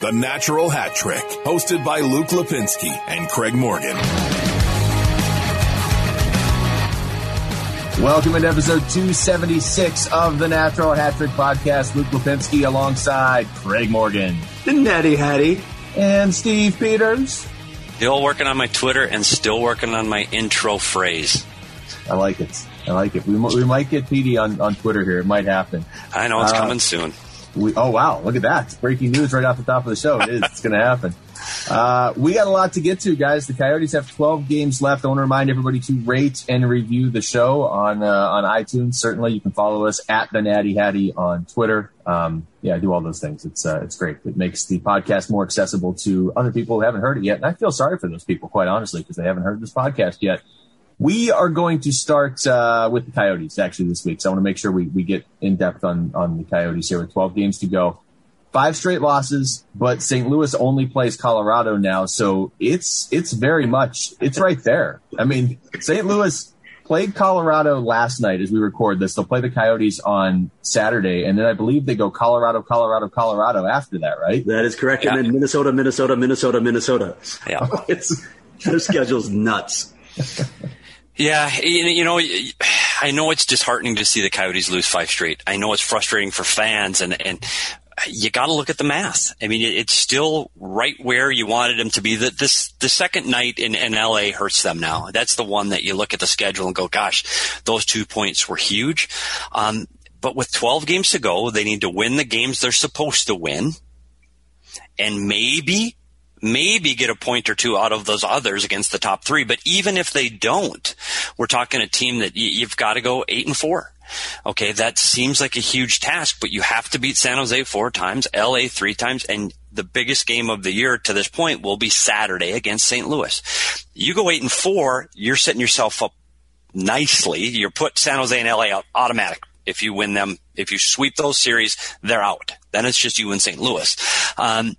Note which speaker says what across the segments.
Speaker 1: The Natural Hat Trick, hosted by Luke Lipinski and Craig Morgan.
Speaker 2: Welcome to episode 276 of the Natural Hat Trick Podcast. Luke Lipinski alongside Craig Morgan.
Speaker 3: The Natty Hattie.
Speaker 2: And Steve Peters.
Speaker 4: Still working on my Twitter and still working on my intro phrase.
Speaker 2: I like it. I like it. We, we might get PD on, on Twitter here. It might happen.
Speaker 4: I know it's uh, coming soon.
Speaker 2: We, oh wow, look at that! It's breaking news right off the top of the show. It is. it's going to happen. Uh, we got a lot to get to, guys. The Coyotes have 12 games left. I want to remind everybody to rate and review the show on uh, on iTunes. Certainly, you can follow us at the Natty Hattie on Twitter. Um, yeah, do all those things. It's uh, it's great. It makes the podcast more accessible to other people who haven't heard it yet. And I feel sorry for those people, quite honestly, because they haven't heard this podcast yet. We are going to start uh, with the Coyotes actually this week. So I want to make sure we, we get in depth on, on the Coyotes here with 12 games to go. Five straight losses, but St. Louis only plays Colorado now. So it's, it's very much, it's right there. I mean, St. Louis played Colorado last night as we record this. They'll play the Coyotes on Saturday. And then I believe they go Colorado, Colorado, Colorado after that, right?
Speaker 3: That is correct. Yeah. And then Minnesota, Minnesota, Minnesota, Minnesota.
Speaker 4: Yeah.
Speaker 3: it's, their schedule's nuts.
Speaker 4: Yeah, you know, I know it's disheartening to see the Coyotes lose five straight. I know it's frustrating for fans, and and you got to look at the math. I mean, it's still right where you wanted them to be. The, this the second night in, in LA hurts them now. That's the one that you look at the schedule and go, "Gosh, those two points were huge." Um, but with 12 games to go, they need to win the games they're supposed to win, and maybe maybe get a point or two out of those others against the top three. But even if they don't, we're talking a team that you've got to go eight and four. Okay, that seems like a huge task, but you have to beat San Jose four times, LA three times, and the biggest game of the year to this point will be Saturday against St. Louis. You go eight and four, you're setting yourself up nicely. You're put San Jose and LA out automatic. If you win them, if you sweep those series, they're out. Then it's just you and St. Louis. Um,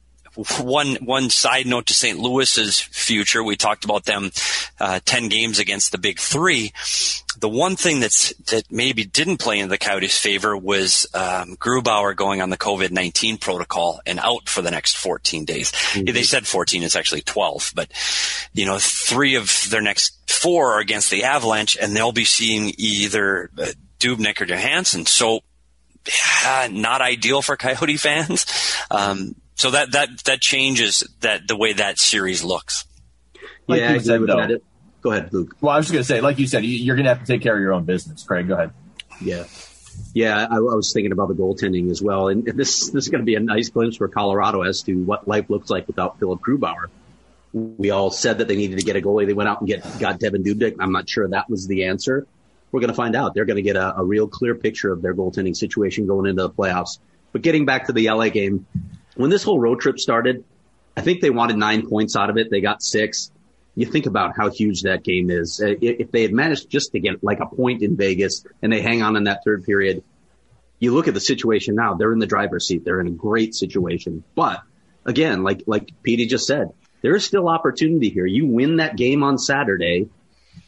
Speaker 4: one one side note to St. Louis's future. We talked about them uh, ten games against the Big Three. The one thing that's that maybe didn't play in the Coyotes' favor was um, Grubauer going on the COVID nineteen protocol and out for the next fourteen days. Mm-hmm. They said fourteen; it's actually twelve. But you know, three of their next four are against the Avalanche, and they'll be seeing either uh, Dubnyk or Johansson. So. Not ideal for Coyote fans. Um, so that that that changes that the way that series looks.
Speaker 3: Like yeah, said, though, Go ahead, Luke.
Speaker 2: Well, I was just going to say, like you said, you're going to have to take care of your own business. Craig, go ahead.
Speaker 3: Yeah. Yeah, I, I was thinking about the goaltending as well, and this this is going to be a nice glimpse for Colorado as to what life looks like without Philipp Grubauer. We all said that they needed to get a goalie. They went out and get got Devin Dubnyk. I'm not sure that was the answer. We're going to find out. They're going to get a, a real clear picture of their goaltending situation going into the playoffs. But getting back to the LA game, when this whole road trip started, I think they wanted nine points out of it. They got six. You think about how huge that game is. If they had managed just to get like a point in Vegas and they hang on in that third period, you look at the situation now, they're in the driver's seat. They're in a great situation. But again, like, like Petey just said, there is still opportunity here. You win that game on Saturday.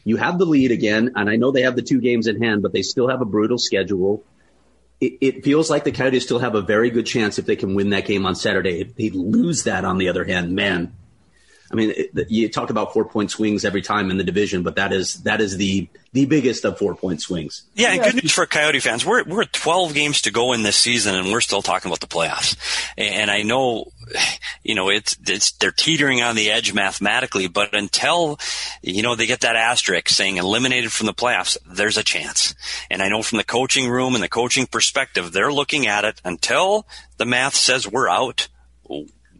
Speaker 3: You have the lead again. And I know they have the two games in hand, but they still have a brutal schedule it, it, feels like the Coyotes still have a very good chance if they can win that game on Saturday. If they lose that, on the other hand, man, I mean, it, you talk about four point swings every time in the division, but that is that is the the biggest of four point swings.
Speaker 4: Yeah, and good news for Coyote fans. We're we're 12 games to go in this season, and we're still talking about the playoffs. And I know, you know, it's it's they're teetering on the edge mathematically, but until you know they get that asterisk saying eliminated from the playoffs, there's a chance. And I know from the coaching room and the coaching perspective, they're looking at it until the math says we're out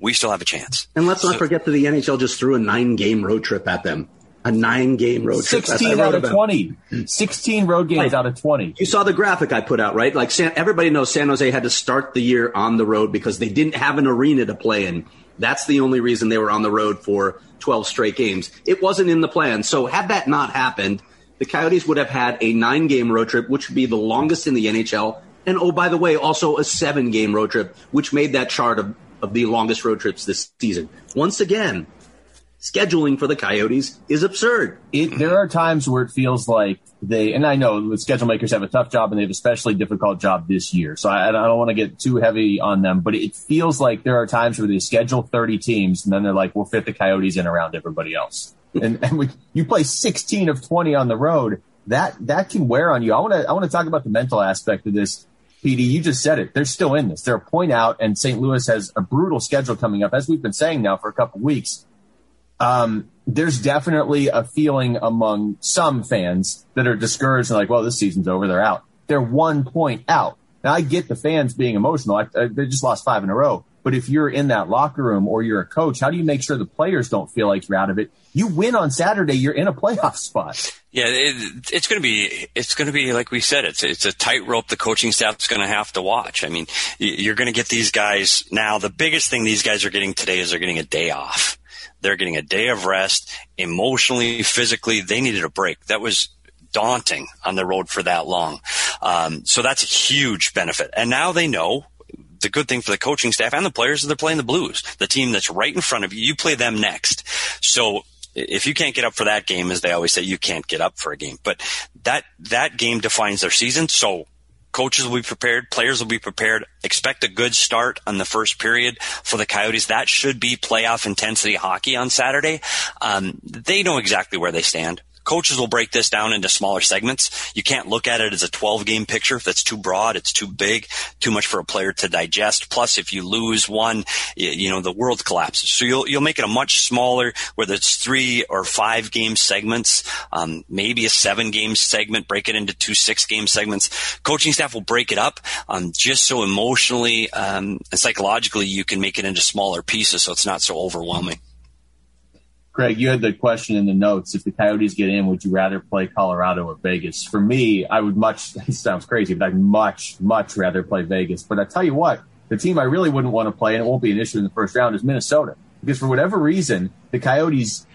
Speaker 4: we still have a chance.
Speaker 3: And let's not forget that the NHL just threw a nine game road trip at them. A nine game road
Speaker 2: trip. 16 out of 20. 16 road games right. out of 20.
Speaker 3: You saw the graphic I put out, right? Like San, everybody knows San Jose had to start the year on the road because they didn't have an arena to play in. That's the only reason they were on the road for 12 straight games. It wasn't in the plan. So had that not happened, the Coyotes would have had a nine game road trip, which would be the longest in the NHL. And oh, by the way, also a seven game road trip, which made that chart of of the longest road trips this season. Once again, scheduling for the Coyotes is absurd.
Speaker 2: It, there are times where it feels like they, and I know the schedule makers have a tough job and they have a especially difficult job this year. So I, I don't want to get too heavy on them, but it feels like there are times where they schedule 30 teams and then they're like, we'll fit the Coyotes in around everybody else. and, and we, you play 16 of 20 on the road. That, that can wear on you. I want to, I want to talk about the mental aspect of this. PD, you just said it. They're still in this. They're a point out, and St. Louis has a brutal schedule coming up, as we've been saying now for a couple weeks um, there's definitely a feeling among some fans that are discouraged and like, well, this season's over. They're out. They're one point out. Now I get the fans being emotional. I, I, they just lost five in a row. But if you're in that locker room or you're a coach, how do you make sure the players don't feel like you're out of it? You win on Saturday, you're in a playoff spot.
Speaker 4: Yeah, it, it's going to be it's going to be like we said. It's it's a tightrope the coaching staff's going to have to watch. I mean, you're going to get these guys now. The biggest thing these guys are getting today is they're getting a day off. They're getting a day of rest emotionally, physically. They needed a break. That was daunting on the road for that long. Um, so that's a huge benefit. And now they know the good thing for the coaching staff and the players is they're playing the Blues, the team that's right in front of you. You play them next. So if you can't get up for that game, as they always say, you can't get up for a game. But that that game defines their season. So coaches will be prepared, players will be prepared. Expect a good start on the first period for the Coyotes. That should be playoff intensity hockey on Saturday. Um, they know exactly where they stand coaches will break this down into smaller segments. You can't look at it as a 12 game picture. That's too broad. It's too big, too much for a player to digest. Plus, if you lose one, you know, the world collapses. So you'll, you'll make it a much smaller, whether it's three or five game segments, um, maybe a seven game segment, break it into two six game segments. Coaching staff will break it up, um, just so emotionally, um, and psychologically you can make it into smaller pieces so it's not so overwhelming.
Speaker 2: Craig, you had the question in the notes. If the Coyotes get in, would you rather play Colorado or Vegas? For me, I would much, it sounds crazy, but I'd much, much rather play Vegas. But I tell you what, the team I really wouldn't want to play, and it won't be an issue in the first round, is Minnesota. Because for whatever reason, the Coyotes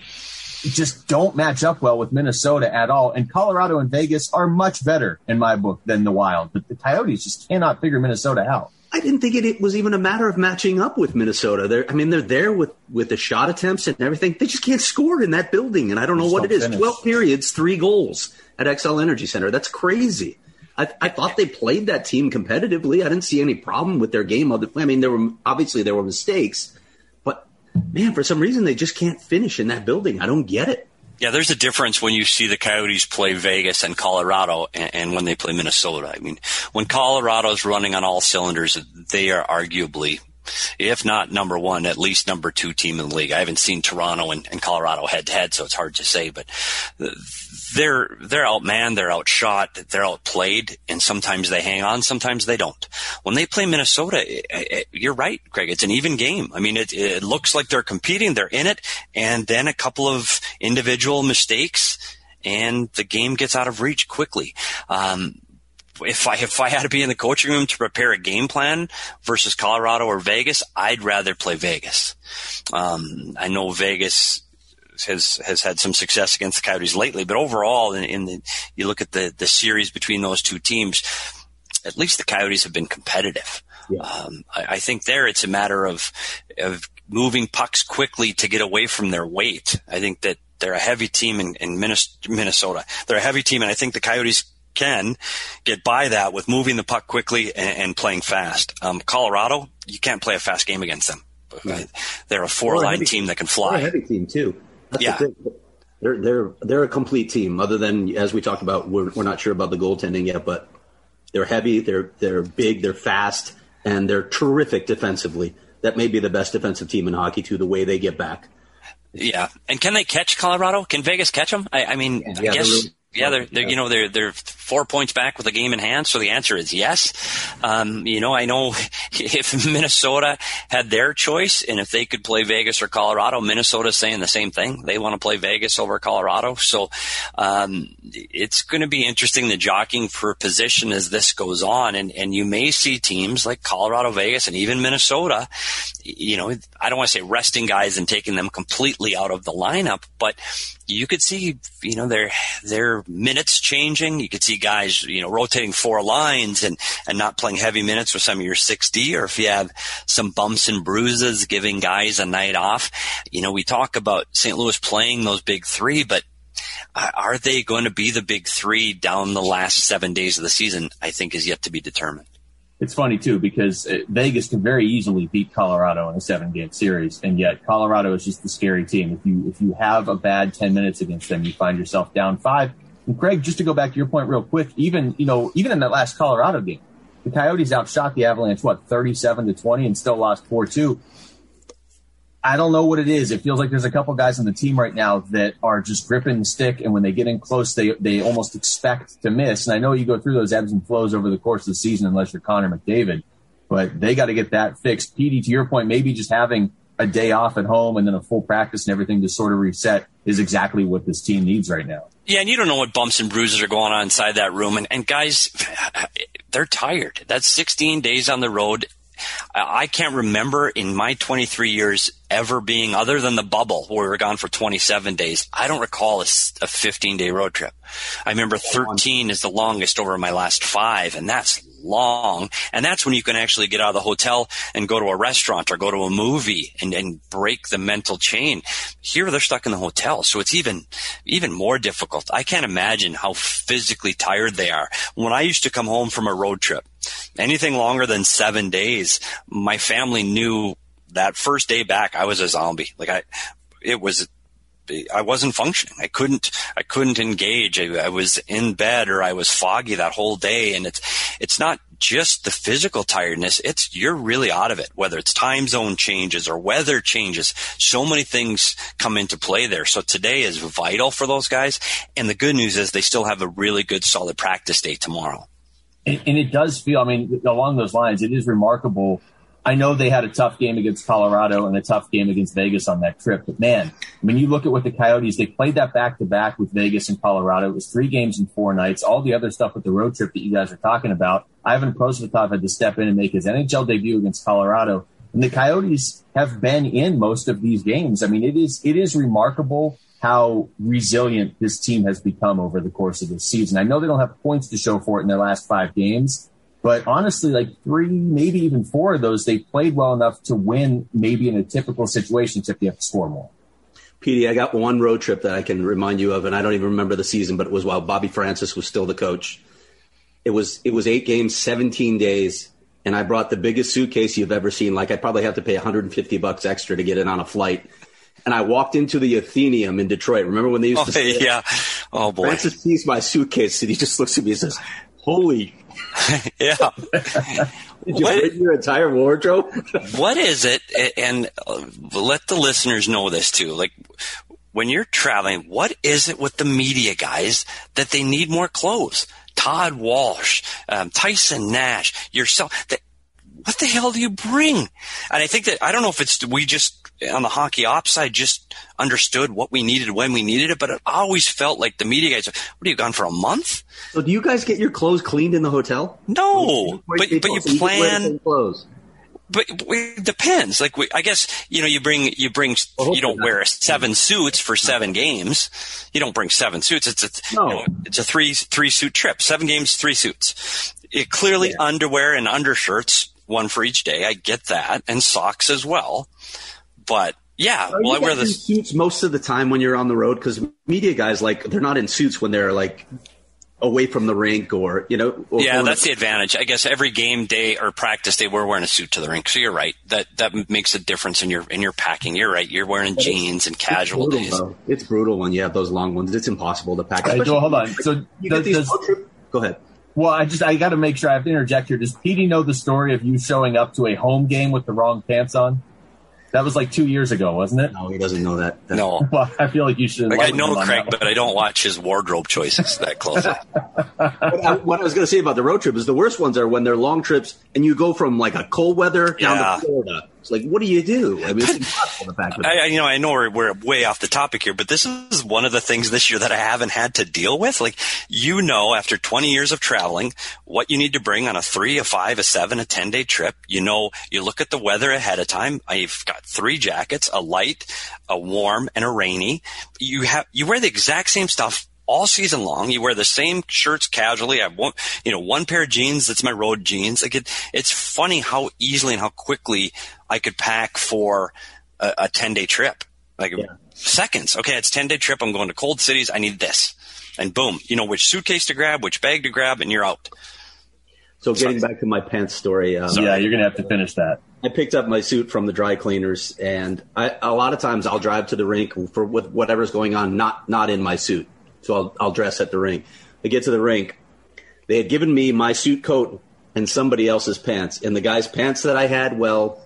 Speaker 2: just don't match up well with Minnesota at all. And Colorado and Vegas are much better in my book than the Wild. But the Coyotes just cannot figure Minnesota out.
Speaker 3: I didn't think it, it, was even a matter of matching up with Minnesota. They're, I mean, they're there with, with the shot attempts and everything. They just can't score in that building. And I don't know what it is. Finish. 12 periods, three goals at Xcel Energy Center. That's crazy. I, I, thought they played that team competitively. I didn't see any problem with their game. I mean, there were obviously there were mistakes, but man, for some reason they just can't finish in that building. I don't get it.
Speaker 4: Yeah, there's a difference when you see the Coyotes play Vegas and Colorado and, and when they play Minnesota. I mean, when Colorado's running on all cylinders, they are arguably if not number one, at least number two team in the league. I haven't seen Toronto and, and Colorado head to head, so it's hard to say, but they're they're outmanned, they're outshot, they're outplayed, and sometimes they hang on, sometimes they don't. When they play Minnesota, it, it, you're right, Craig. It's an even game. I mean, it, it looks like they're competing, they're in it, and then a couple of individual mistakes, and the game gets out of reach quickly. Um, if I if I had to be in the coaching room to prepare a game plan versus Colorado or Vegas, I'd rather play Vegas. Um, I know Vegas has has had some success against the Coyotes lately, but overall, in, in the you look at the the series between those two teams, at least the Coyotes have been competitive. Yeah. Um, I, I, think there it's a matter of of moving pucks quickly to get away from their weight. I think that they're a heavy team in, in Minnesota. They're a heavy team, and I think the Coyotes can get by that with moving the puck quickly and, and playing fast. Um, Colorado, you can't play a fast game against them. Right. They're a four line team that can fly.
Speaker 3: a heavy team too.
Speaker 4: That's yeah. The
Speaker 3: they're they're they're a complete team. Other than as we talked about, we're we're not sure about the goaltending yet, but they're heavy, they're they're big, they're fast, and they're terrific defensively. That may be the best defensive team in hockey too. The way they get back.
Speaker 4: Yeah, and can they catch Colorado? Can Vegas catch them? I, I mean, yeah, I guess really, yeah, they're, they're, you know they're they're four points back with a game in hand, so the answer is yes. Um, you know, I know if Minnesota had their choice, and if they could play Vegas or Colorado, Minnesota's saying the same thing. They want to play Vegas over Colorado, so um, it's going to be interesting the jockeying for position as this goes on, and and you may see teams like Colorado, Vegas, and even Minnesota. You know, I don't want to say resting guys and taking them completely out of the lineup, but you could see, you know, they're they're minutes changing. You could see guys, you know, rotating four lines and, and not playing heavy minutes with some of your 6D, or if you have some bumps and bruises, giving guys a night off. You know, we talk about St. Louis playing those big three, but uh, are they going to be the big three down the last seven days of the season? I think is yet to be determined.
Speaker 2: It's funny too because uh, Vegas can very easily beat Colorado in a seven game series, and yet Colorado is just the scary team. If you if you have a bad ten minutes against them, you find yourself down five. And Craig, just to go back to your point real quick, even you know even in that last Colorado game, the Coyotes outshot the Avalanche what thirty seven to twenty and still lost four two. I don't know what it is. It feels like there's a couple guys on the team right now that are just gripping the stick, and when they get in close, they they almost expect to miss. And I know you go through those ebbs and flows over the course of the season, unless you're Connor McDavid, but they got to get that fixed. PD, to your point, maybe just having a day off at home and then a full practice and everything to sort of reset is exactly what this team needs right now.
Speaker 4: Yeah, and you don't know what bumps and bruises are going on inside that room. And, and guys, they're tired. That's 16 days on the road. I can't remember in my 23 years ever being other than the bubble where we were gone for 27 days. I don't recall a, a 15 day road trip. I remember 13 is the longest over my last five and that's long. And that's when you can actually get out of the hotel and go to a restaurant or go to a movie and, and break the mental chain. Here they're stuck in the hotel. So it's even, even more difficult. I can't imagine how physically tired they are. When I used to come home from a road trip, anything longer than seven days, my family knew that first day back, I was a zombie. Like I, it was I wasn't functioning. I couldn't, I couldn't engage. I, I, was in bed or I was foggy that whole day. And it's, it's not just the physical tiredness. It's, you're really out of it, whether it's time zone changes or weather changes. So many things come into play there. So today is vital for those guys. And the good news is they still have a really good solid practice day tomorrow.
Speaker 2: And, and it does feel, I mean, along those lines, it is remarkable I know they had a tough game against Colorado and a tough game against Vegas on that trip, but man, when you look at what the Coyotes, they played that back to back with Vegas and Colorado. It was three games in four nights. All the other stuff with the road trip that you guys are talking about. Ivan Prosvetov had to step in and make his NHL debut against Colorado. And the Coyotes have been in most of these games. I mean, it is, it is remarkable how resilient this team has become over the course of the season. I know they don't have points to show for it in their last five games, but honestly, like three, maybe even four of those, they played well enough to win maybe in a typical situation, except you have to score more.
Speaker 3: PD, I got one road trip that I can remind you of, and I don't even remember the season, but it was while Bobby Francis was still the coach. It was it was eight games, 17 days, and I brought the biggest suitcase you've ever seen. Like I'd probably have to pay 150 bucks extra to get it on a flight. And I walked into the Athenaeum in Detroit. Remember when they used
Speaker 4: oh,
Speaker 3: to?
Speaker 4: yeah. Oh boy.
Speaker 3: Francis sees my suitcase and he just looks at me and says, "Holy
Speaker 4: yeah.
Speaker 3: Did you what, bring your entire wardrobe?
Speaker 4: what is it? And uh, let the listeners know this too. Like when you're traveling, what is it with the media guys that they need more clothes? Todd Walsh, um, Tyson Nash, yourself. That, what the hell do you bring? And I think that I don't know if it's we just on the hockey ops side just understood what we needed when we needed it, but it always felt like the media guys. What are you gone for a month?
Speaker 3: So do you guys get your clothes cleaned in the hotel?
Speaker 4: No, but but you so plan.
Speaker 3: You clothes.
Speaker 4: But it depends. Like we, I guess you know, you bring you bring well, you don't wear seven suits for seven games. You don't bring seven suits. It's a no. you know, it's a three three suit trip. Seven games, three suits. It clearly yeah. underwear and undershirts, one for each day. I get that, and socks as well. But yeah,
Speaker 3: Are well, I wear the suits most of the time when you're on the road? Because media guys like they're not in suits when they're like away from the rink or you know or
Speaker 4: yeah that's the advantage. I guess every game day or practice day we're wearing a suit to the rink. So you're right. That that makes a difference in your in your packing. You're right. You're wearing but jeans and casual
Speaker 3: it's brutal,
Speaker 4: days.
Speaker 3: though. it's brutal when you have those long ones. It's impossible to pack
Speaker 2: right, hold on. so
Speaker 3: you get these trip, go ahead.
Speaker 2: Well, I just I got to make sure I have to interject here. Does Petey know the story of you showing up to a home game with the wrong pants on? That was like two years ago, wasn't it?
Speaker 3: No, he doesn't know that.
Speaker 4: no.
Speaker 2: Well, I feel like you should.
Speaker 4: Like I know Craig, but I don't watch his wardrobe choices that closely.
Speaker 3: I, what I was going to say about the road trip is the worst ones are when they're long trips and you go from like a cold weather down yeah. to Florida it's like, what do you do? I mean, it's impossible to pack.
Speaker 4: I, you know, I know we're, we're way off the topic here, but this is one of the things this year that I haven't had to deal with. Like, you know, after 20 years of traveling, what you need to bring on a three, a five, a seven, a 10 day trip. You know, you look at the weather ahead of time. I've got three jackets, a light, a warm, and a rainy. You have, you wear the exact same stuff all season long. You wear the same shirts casually. I have one, you know, one pair of jeans. That's my road jeans. Like it, it's funny how easily and how quickly I could pack for a, a 10 day trip. Like yeah. seconds. Okay. It's 10 day trip. I'm going to cold cities. I need this. And boom, you know which suitcase to grab, which bag to grab, and you're out.
Speaker 3: So getting back to my pants story.
Speaker 2: Um, yeah, you're going to have to finish that.
Speaker 3: I picked up my suit from the dry cleaners, and I, a lot of times I'll drive to the rink for with whatever's going on, not not in my suit. So I'll I'll dress at the rink. I get to the rink. They had given me my suit coat and somebody else's pants, and the guy's pants that I had, well,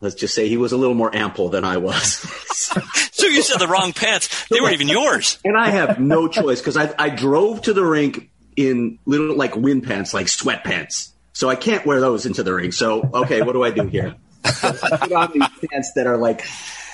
Speaker 3: let's just say he was a little more ample than I was.
Speaker 4: so you said the wrong pants. They weren't even yours.
Speaker 3: And I have no choice because I, I drove to the rink in little like wind pants, like sweatpants. So I can't wear those into the ring. So okay, what do I do here? I put on these pants that are like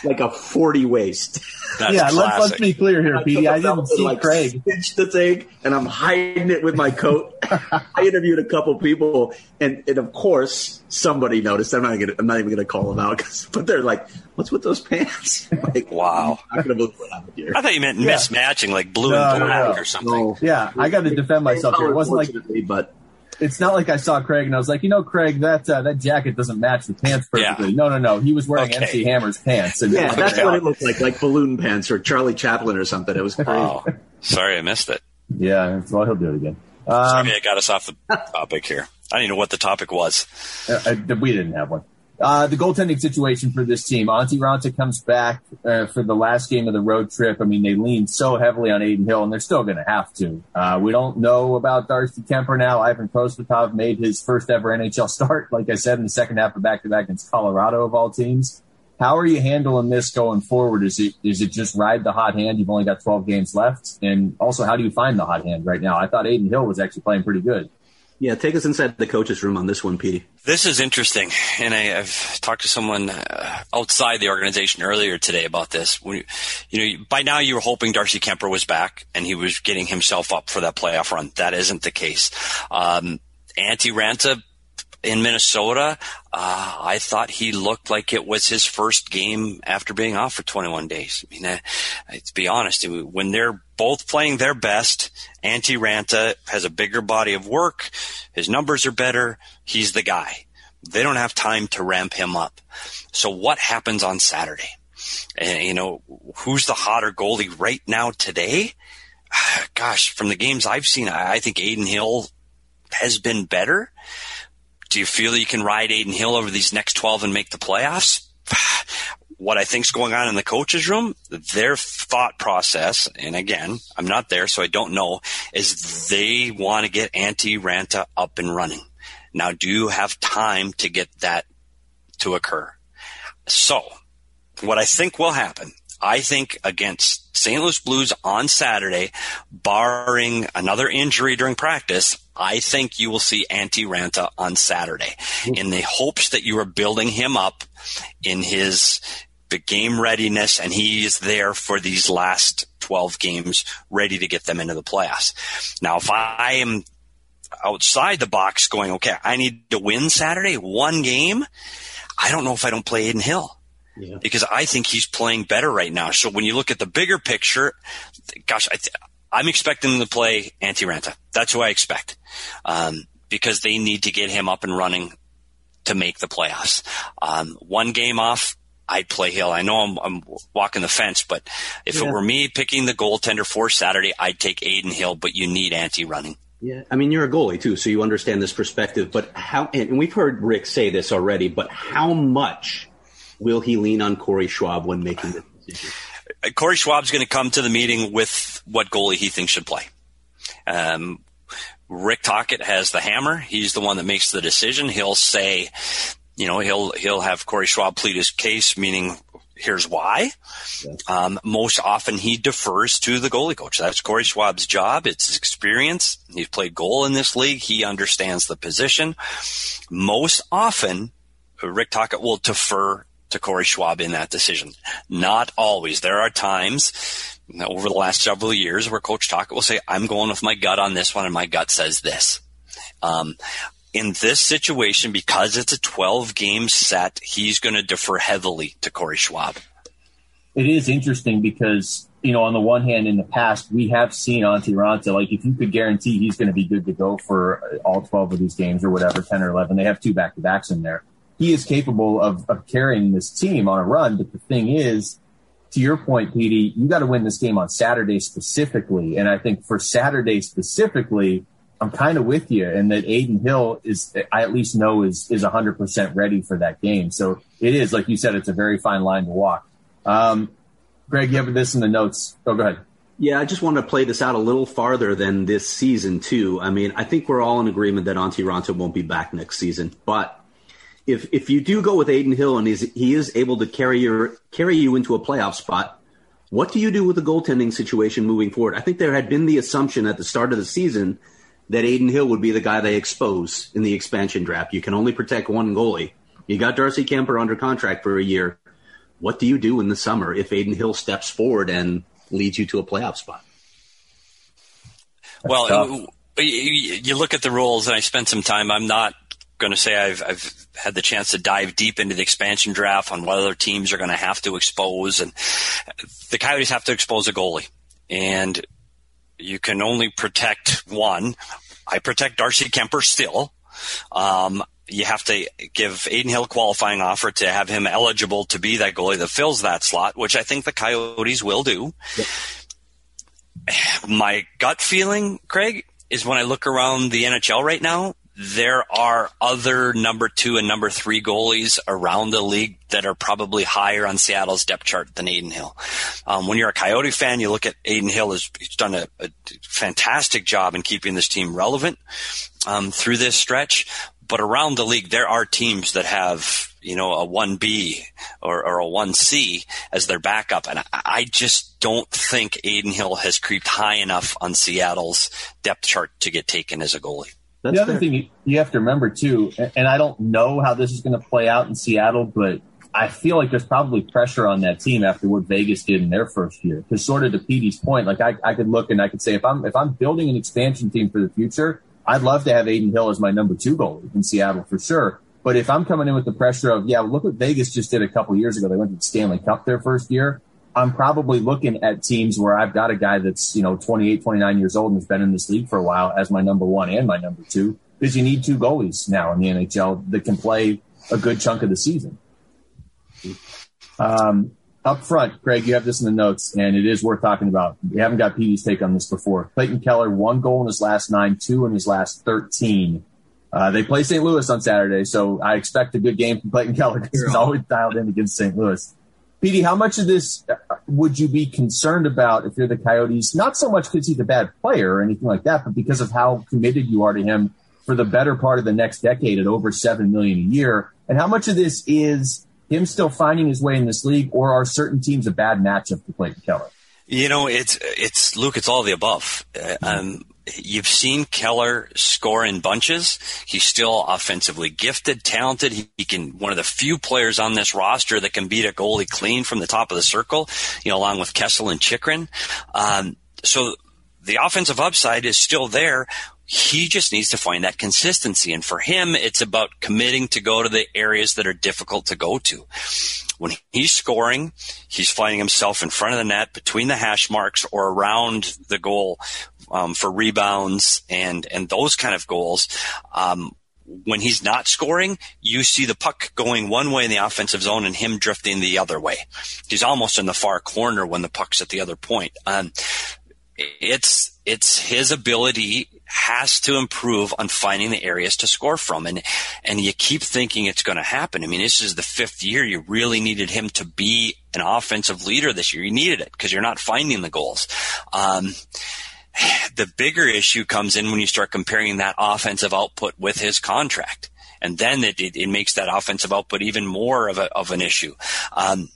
Speaker 3: like a forty waist.
Speaker 2: That's yeah, let's, let's be clear here, Petey. I, I didn't see like, Craig.
Speaker 3: Stitch the thing, and I'm hiding it with my coat. I interviewed a couple people, and, and of course somebody noticed. I'm not gonna, I'm not even going to call them out, but they're like, "What's with those pants?"
Speaker 4: like, wow. I'm not going to believe what happened here. I thought you meant yeah. mismatching, like blue no, and black no, no. or something.
Speaker 2: Oh, yeah, I got to defend myself here. It wasn't like,
Speaker 3: but
Speaker 2: it's not like I saw Craig and I was like, you know, Craig, that uh, that jacket doesn't match the pants perfectly. Yeah. No, no, no. He was wearing okay. MC Hammer's pants.
Speaker 3: And yeah, that's what it looked like, like balloon pants or Charlie Chaplin or something. It was crazy. Oh,
Speaker 4: sorry, I missed it.
Speaker 2: Yeah, well, he'll do it again.
Speaker 4: Um, sorry, I got us off the topic here. I didn't know what the topic was.
Speaker 2: Uh, we didn't have one. Uh, the goaltending situation for this team. Antti Raanta comes back uh, for the last game of the road trip. I mean, they leaned so heavily on Adin Hill, and they're still going to have to. Uh, we don't know about Darcy Kuemper now. Ivan Prosvetov made his first ever NHL start, like I said, in the second half of back to back against Colorado of all teams. How are you handling this going forward? Is it is it just ride the hot hand? You've only got 12 games left, and also how do you find the hot hand right now? I thought Adin Hill was actually playing pretty good.
Speaker 3: Yeah, take us inside the coach's room on this one, Petey.
Speaker 4: This is interesting, and I, have talked to someone uh, outside the organization earlier today about this. You know, by now you were hoping Darcy Kuemper was back and he was getting himself up for that playoff run. That isn't the case. Um, Antti Raanta in Minnesota, uh, I thought he looked like it was his first game after being off for 21 days. I mean, uh, to be honest, when they're both playing their best, Antti Raanta has a bigger body of work. His numbers are better. He's the guy. They don't have time to ramp him up. So what happens on Saturday? And, you know, who's the hotter goalie right now today? Gosh, from the games I've seen, I think Adin Hill has been better. Do you feel you can ride Adin Hill over these next 12 and make the playoffs? What I think's going on in the coaches room, their thought process, and again, I'm not there, so I don't know, is they want to get Antti Raanta up and running. Now, do you have time to get that to occur? So, what I think will happen, I think against St. Louis Blues on Saturday, barring another injury during practice, I think you will see Antti Raanta on Saturday mm-hmm. in the hopes that you are building him up in his game readiness and he is there for these last 12 games ready to get them into the playoffs. Now, if I am outside the box going, okay, I need to win Saturday, one game, I don't know if I don't play Adin Hill. Yeah. Because I think he's playing better right now. So when you look at the bigger picture, gosh, I, th- I'm expecting them to play Antti Raanta. That's who I expect, um, because they need to get him up and running to make the playoffs. Um, one game off, I'd play Hill. I know I'm, I'm walking the fence, but if yeah. it were me picking the goaltender for Saturday, I'd take Adin Hill. But you need Antti running.
Speaker 3: Yeah, I mean you're a goalie too, so you understand this perspective. But how? And we've heard Rick say this already. But how much will he lean on Corey Schwab when making the decision?
Speaker 4: Corey Schwab's going to come to the meeting with what goalie he thinks should play. Um, Rick Tocchet has the hammer. He's the one that makes the decision. He'll say, you know, he'll he'll have Corey Schwab plead his case, meaning here's why. Um, most often he defers to the goalie coach. That's Corey Schwab's job. It's his experience. He's played goal in this league. He understands the position. Most often, Rick Tocchet will defer to Corey Schwab in that decision. Not always. There are times over the last several years where Coach Tocchet will say, I'm going with my gut on this one and my gut says this. Um, in this situation, because it's a 12 game set, he's going to defer heavily to Corey Schwab.
Speaker 2: It is interesting because you know, on the one hand, in the past, we have seen Antti Raanta, like if you could guarantee he's going to be good to go for all 12 of these games or whatever, 10 or 11, they have two back to backs in there. He is capable of, of carrying this team on a run. But the thing is, to your point, Petey, you got to win this game on Saturday specifically. And I think for Saturday specifically, I'm kind of with you and that Adin Hill is, I at least know is, is 100% ready for that game. So it is, like you said, it's a very fine line to walk. Um, Greg, you have this in the notes. Oh, go ahead.
Speaker 3: Yeah, I just want to play this out a little farther than this season too. I mean, I think we're all in agreement that Antti Raanta won't be back next season, but if if you do go with Adin Hill and he's, he is able to carry your carry you into a playoff spot, what do you do with the goaltending situation moving forward? I think there had been the assumption at the start of the season that Adin Hill would be the guy they expose in the expansion draft. You can only protect one goalie. You got Darcy Kuemper under contract for a year. What do you do in the summer if Adin Hill steps forward and leads you to a playoff spot?
Speaker 4: Well, you look at the rules, and I spent some time. I'm not going to say I've, I've had the chance to dive deep into the expansion draft on what other teams are going to have to expose, and the Coyotes have to expose a goalie, and you can only protect one. I protect Darcy Kuemper still. Um, you have to give Adin Hill a qualifying offer to have him eligible to be that goalie that fills that slot, which I think the Coyotes will do. Yep. My gut feeling, Craig, is when I look around the NHL right now, there are other number two and number three goalies around the league that are probably higher on Seattle's depth chart than Adin Hill. Um, when you're a Coyote fan, you look at Adin Hill has done a, a, fantastic job in keeping this team relevant um, through this stretch. But around the league, there are teams that have you know a one B or, or a one C as their backup, and I, I just don't think Adin Hill has creeped high enough on Seattle's depth chart to get taken as a goalie.
Speaker 2: That's the other fair. thing you you have to remember too, and I don't know how this is going to play out in Seattle, but I feel like there's probably pressure on that team after what Vegas did in their first year. Because sort of to Petey's point, like I, I could look and I could say if I'm if I'm building an expansion team for the future, I'd love to have Adin Hill as my number two goalie in Seattle for sure. But if I'm coming in with the pressure of, yeah, look what Vegas just did a couple years ago. They went to the Stanley Cup their first year. I'm probably looking at teams where I've got a guy that's, you know, 28, 29 years old and has been in this league for a while as my number one and my number two because you need two goalies now in the NHL that can play a good chunk of the season. Um, up front, Craig, you have this in the notes, and it is worth talking about. We haven't got Petey's take on this before. Clayton Keller, one goal in his last nine, two in his last 13. Uh, they play St. Louis on Saturday, so I expect a good game from Clayton Keller because he's always dialed in against St. Louis. Petey, how much of this uh, would you be concerned about if you're the Coyotes? Not so much because he's a bad player or anything like that, but because of how committed you are to him for the better part of the next decade at over seven million a year. And how much of this is him still finding his way in this league, or are certain teams a bad matchup for Clayton Keller?
Speaker 4: You know, it's it's Luke. It's all the above. Um, you've seen Keller score in bunches. He's still offensively gifted, talented. He, he, can one of the few players on this roster that can beat a goalie clean from the top of the circle. You know, along with Kessel and Chychrun. Um, so the offensive upside is still there. He just needs to find that consistency. And for him, it's about committing to go to the areas that are difficult to go to. When he's scoring, he's finding himself in front of the net, between the hash marks, or around the goal um, for rebounds and and those kind of goals. Um, when he's not scoring, you see the puck going one way in the offensive zone and him drifting the other way. He's almost in the far corner when the puck's at the other point. Um, it's it's his ability has to improve on finding the areas to score from and and you keep thinking it's going to happen i mean this is the fifth year you really needed him to be an offensive leader this year you needed it because you're not finding the goals um, the bigger issue comes in when you start comparing that offensive output with his contract and then it, it, it makes that offensive output even more of, a, of an issue um,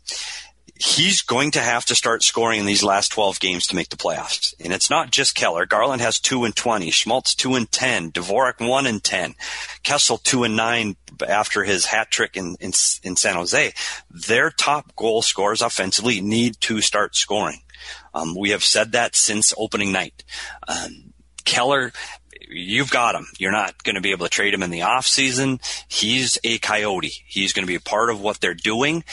Speaker 4: he's going to have to start scoring in these last 12 games to make the playoffs. And it's not just Keller. Garland has 2 and 20, Schmaltz 2 and 10, Dvorak 1 and 10, Kessel 2 and 9 after his hat trick in, in, in San Jose. Their top goal scorers offensively need to start scoring. Um, we have said that since opening night. Um, Keller you've got him. You're not going to be able to trade him in the off season. He's a coyote. He's going to be a part of what they're doing.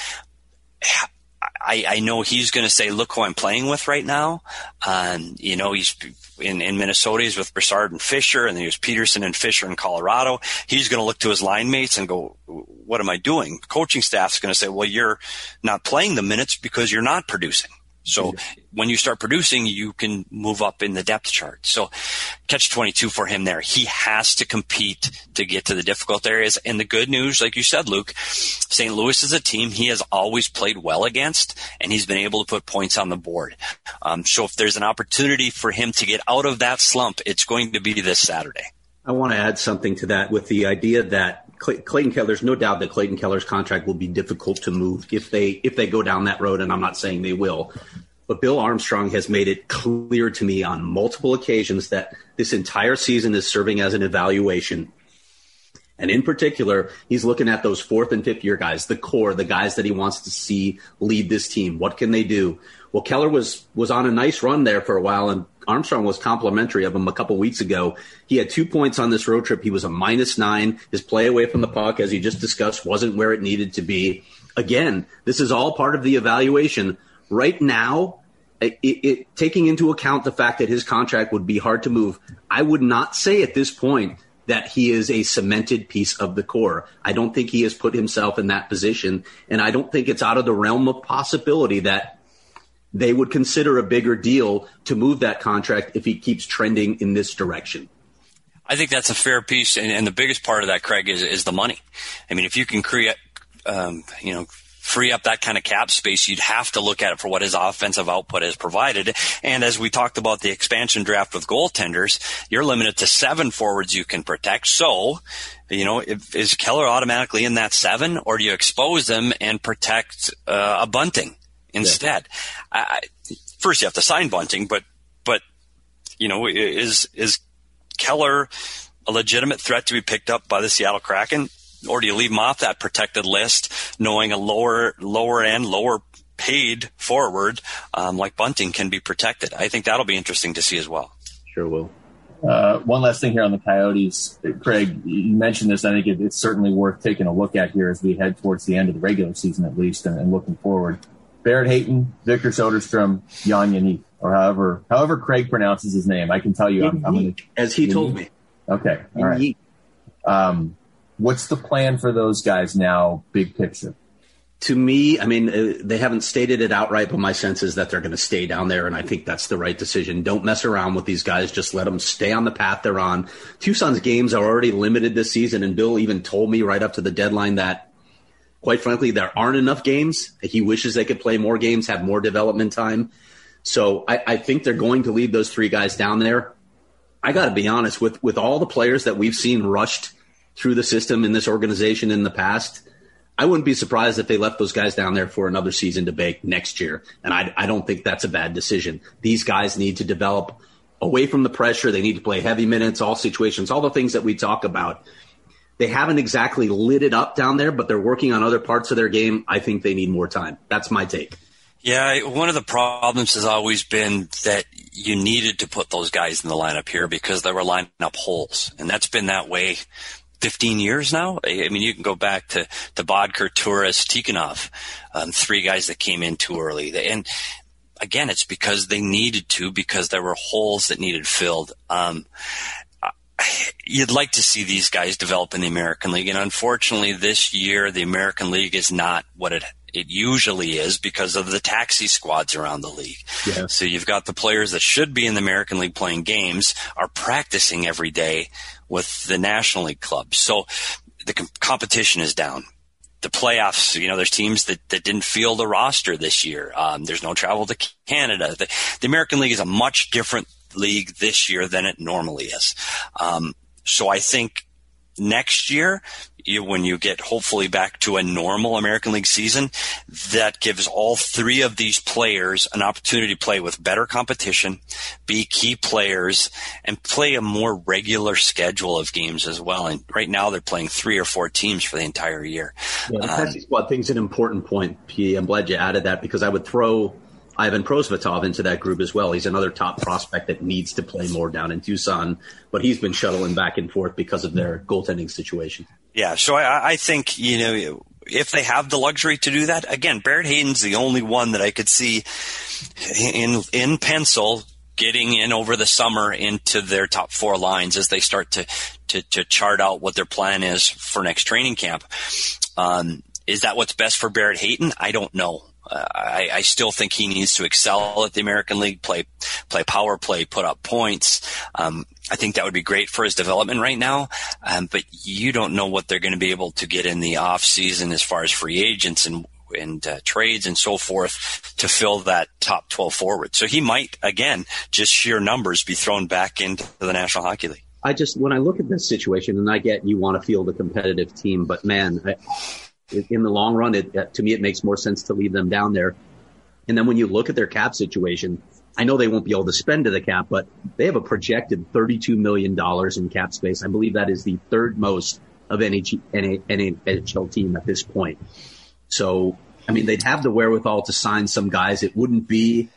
Speaker 4: I, I know he's going to say, look who I'm playing with right now. Um, you know, he's in, in Minnesota, he's with Brassard and Fischer, and then he was Peterson and Fischer in Colorado. He's going to look to his line mates and go, what am I doing? Coaching staff's going to say, well, you're not playing the minutes because you're not producing. So when you start producing, you can move up in the depth chart. So catch 22 for him there. He has to compete to get to the difficult areas. And the good news, like you said, Luke, St. Louis is a team he has always played well against and he's been able to put points on the board. Um, so if there's an opportunity for him to get out of that slump, it's going to be this Saturday.
Speaker 3: I want to add something to that with the idea that Clayton Keller. There's no doubt that Clayton Keller's contract will be difficult to move if they if they go down that road, and I'm not saying they will. But Bill Armstrong has made it clear to me on multiple occasions that this entire season is serving as an evaluation. And in particular, he's looking at those fourth and fifth year guys, the core, the guys that he wants to see lead this team. What can they do? Well, Keller was was on a nice run there for a while, and Armstrong was complimentary of him a couple weeks ago. He had two points on this road trip. He was a minus nine. His play away from the puck, as you just discussed, wasn't where it needed to be. Again, this is all part of the evaluation. Right now, it, it, taking into account the fact that his contract would be hard to move, I would not say at this point that he is a cemented piece of the core. I don't think he has put himself in that position, and I don't think it's out of the realm of possibility that they would consider a bigger deal to move that contract if he keeps trending in this direction.
Speaker 4: I think that's a fair piece, and, and the biggest part of that, Craig, is is the money. I mean, if you can create, um, you know, free up that kind of cap space, you'd have to look at it for what his offensive output has provided. And as we talked about the expansion draft with goaltenders, you're limited to seven forwards you can protect. So, you know, if, is Keller automatically in that seven, or do you expose them and protect uh, a bunting? Instead. Yeah. I, first, you have to sign Bunting, but but you know, is is Keller a legitimate threat to be picked up by the Seattle Kraken, or do you leave him off that protected list, knowing a lower lower end, lower paid forward um, like Bunting can be protected? I think that'll be interesting to see as well.
Speaker 3: Sure will.
Speaker 2: Uh, one last thing here on the Coyotes, Craig. You mentioned this. I think it, it's certainly worth taking a look at here as we head towards the end of the regular season, at least, and, and looking forward. Barrett Hayton, Victor Soderstrom, Jan Jenik, or however however Craig pronounces his name. I can tell you, I'm, I'm gonna,
Speaker 3: as he told me.
Speaker 2: Okay, all right. Um, what's the plan for those guys now? Big picture.
Speaker 3: To me, I mean, uh, they haven't stated it outright, but my sense is that they're going to stay down there, and I think that's the right decision. Don't mess around with these guys; just let them stay on the path they're on. Tucson's games are already limited this season, and Bill even told me right up to the deadline that quite frankly, there aren't enough games. He wishes they could play more games, have more development time. So I, I think they're going to leave those three guys down there. I got to be honest with with all the players that we've seen rushed through the system in this organization in the past. I wouldn't be surprised if they left those guys down there for another season to bake next year. And I, I don't think that's a bad decision. These guys need to develop away from the pressure. They need to play heavy minutes, all situations, all the things that we talk about they haven't exactly lit it up down there, but they're working on other parts of their game. I think they need more time. That's my take.
Speaker 4: Yeah, one of the problems has always been that you needed to put those guys in the lineup here because they were lining up holes, and that's been that way 15 years now. I mean, you can go back to, to Boedker, Turris, Tikhonov, um, three guys that came in too early. And again, it's because they needed to, because there were holes that needed filled. Um, you'd like to see these guys develop in the American League. And unfortunately, this year, the American League is not what it it usually is because of the taxi squads around the league. Yeah. So you've got the players that should be in the American League playing games are practicing every day with the National League clubs. So the com- competition is down. The playoffs, you know, there's teams that, that didn't field the roster this year. Um, there's no travel to Canada. The, the American League is a much different league this year than it normally is. Um, so I think next year, you, when you get hopefully back to a normal American League season, that gives all three of these players an opportunity to play with better competition, be key players, and play a more regular schedule of games as well. And right now, they're playing three or four teams for the entire year.
Speaker 3: Yeah, the um, squad thing's an important point, P. I'm glad you added that because I would throw Ivan Prosvetov into that group as well. He's another top prospect that needs to play more down in Tucson, but he's been shuttling back and forth because of their goaltending situation.
Speaker 4: Yeah, so I, I think you know if they have the luxury to do that, again, Barrett Hayton's the only one that I could see in in pencil getting in over the summer into their top four lines as they start to to, to chart out what their plan is for next training camp. Um, is that what's best for Barrett Hayton? I don't know. I, I, still think he needs to excel at the American League, play play power play, put up points. Um, I think that would be great for his development right now. Um, but you don't know what they're going to be able to get in the off season as far as free agents and and uh, trades and so forth to fill that top 12 forward. So he might again just sheer numbers be thrown back into the National Hockey League.
Speaker 3: I just when I look at this situation and I get you want to field a competitive team, but man, I, in the long run, it, to me, it makes more sense to leave them down there. And then when you look at their cap situation, I know they won't be able to spend to the cap, but they have a projected $32 million in cap space. I believe that is the third most of any, any NHL team at this point. So, I mean, they'd have the wherewithal to sign some guys. It wouldn't be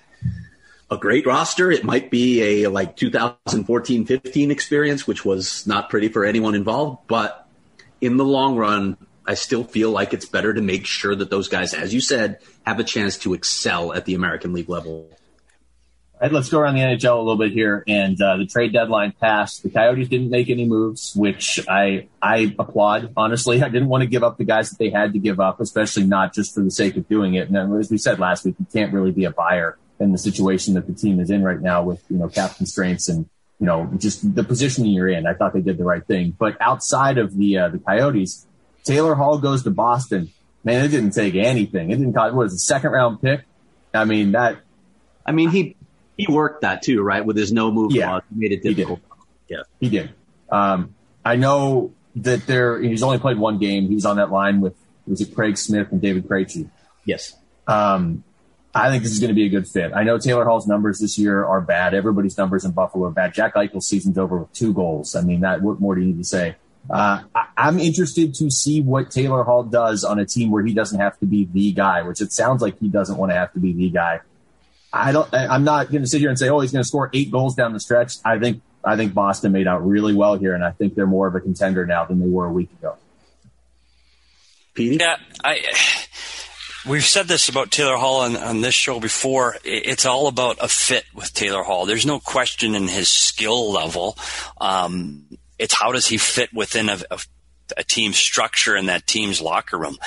Speaker 3: a great roster. It might be a like 2014 15 experience, which was not pretty for anyone involved. But in the long run, I still feel like it's better to make sure that those guys, as you said, have a chance to excel at the American League level.
Speaker 2: All right, let's go around the NHL a little bit here. And uh, the trade deadline passed. The Coyotes didn't make any moves, which I I applaud. Honestly, I didn't want to give up the guys that they had to give up, especially not just for the sake of doing it. And as we said last week, you can't really be a buyer in the situation that the team is in right now with you know cap constraints and you know just the position you're in. I thought they did the right thing. But outside of the uh, the Coyotes Taylor Hall goes to Boston. Man, it didn't take anything. It didn't cost, what was a second round pick? I mean, that.
Speaker 3: I mean, he, he worked that too, right? With his no move
Speaker 2: yeah,
Speaker 3: clause, made it difficult.
Speaker 2: He yeah, he did. Um, I know that there, he's only played one game. He's on that line with, was it Craig Smith and David Krejci?
Speaker 3: Yes.
Speaker 2: Um, I think this is going to be a good fit. I know Taylor Hall's numbers this year are bad. Everybody's numbers in Buffalo are bad. Jack Eichel's season's over with two goals. I mean, that what more do you need to say? Uh, I, am interested to see what Taylor Hall does on a team where he doesn't have to be the guy, which it sounds like he doesn't want to have to be the guy. I don't. I'm not going to sit here and say, oh, he's going to score eight goals down the stretch. I think I think Boston made out really well here, and I think they're more of a contender now than they were a week ago.
Speaker 3: Petey?
Speaker 4: Yeah, I. We've said this about Taylor Hall on, on this show before. It's all about a fit with Taylor Hall. There's no question in his skill level. Um, it's how does he fit within a, a, a team structure in that team's locker room.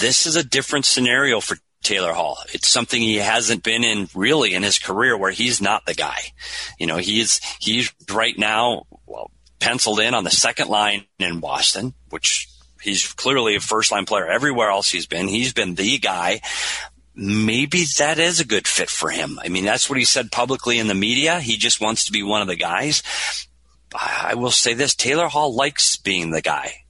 Speaker 4: This is a different scenario for Taylor Hall. It's something he hasn't been in really in his career where he's not the guy. You know, he's, he's right now, well, penciled in on the second line in Boston, which he's clearly a first line player everywhere else he's been. He's been the guy. Maybe that is a good fit for him. I mean, that's what he said publicly in the media. He just wants to be one of the guys. I will say this Taylor Hall likes being the guy.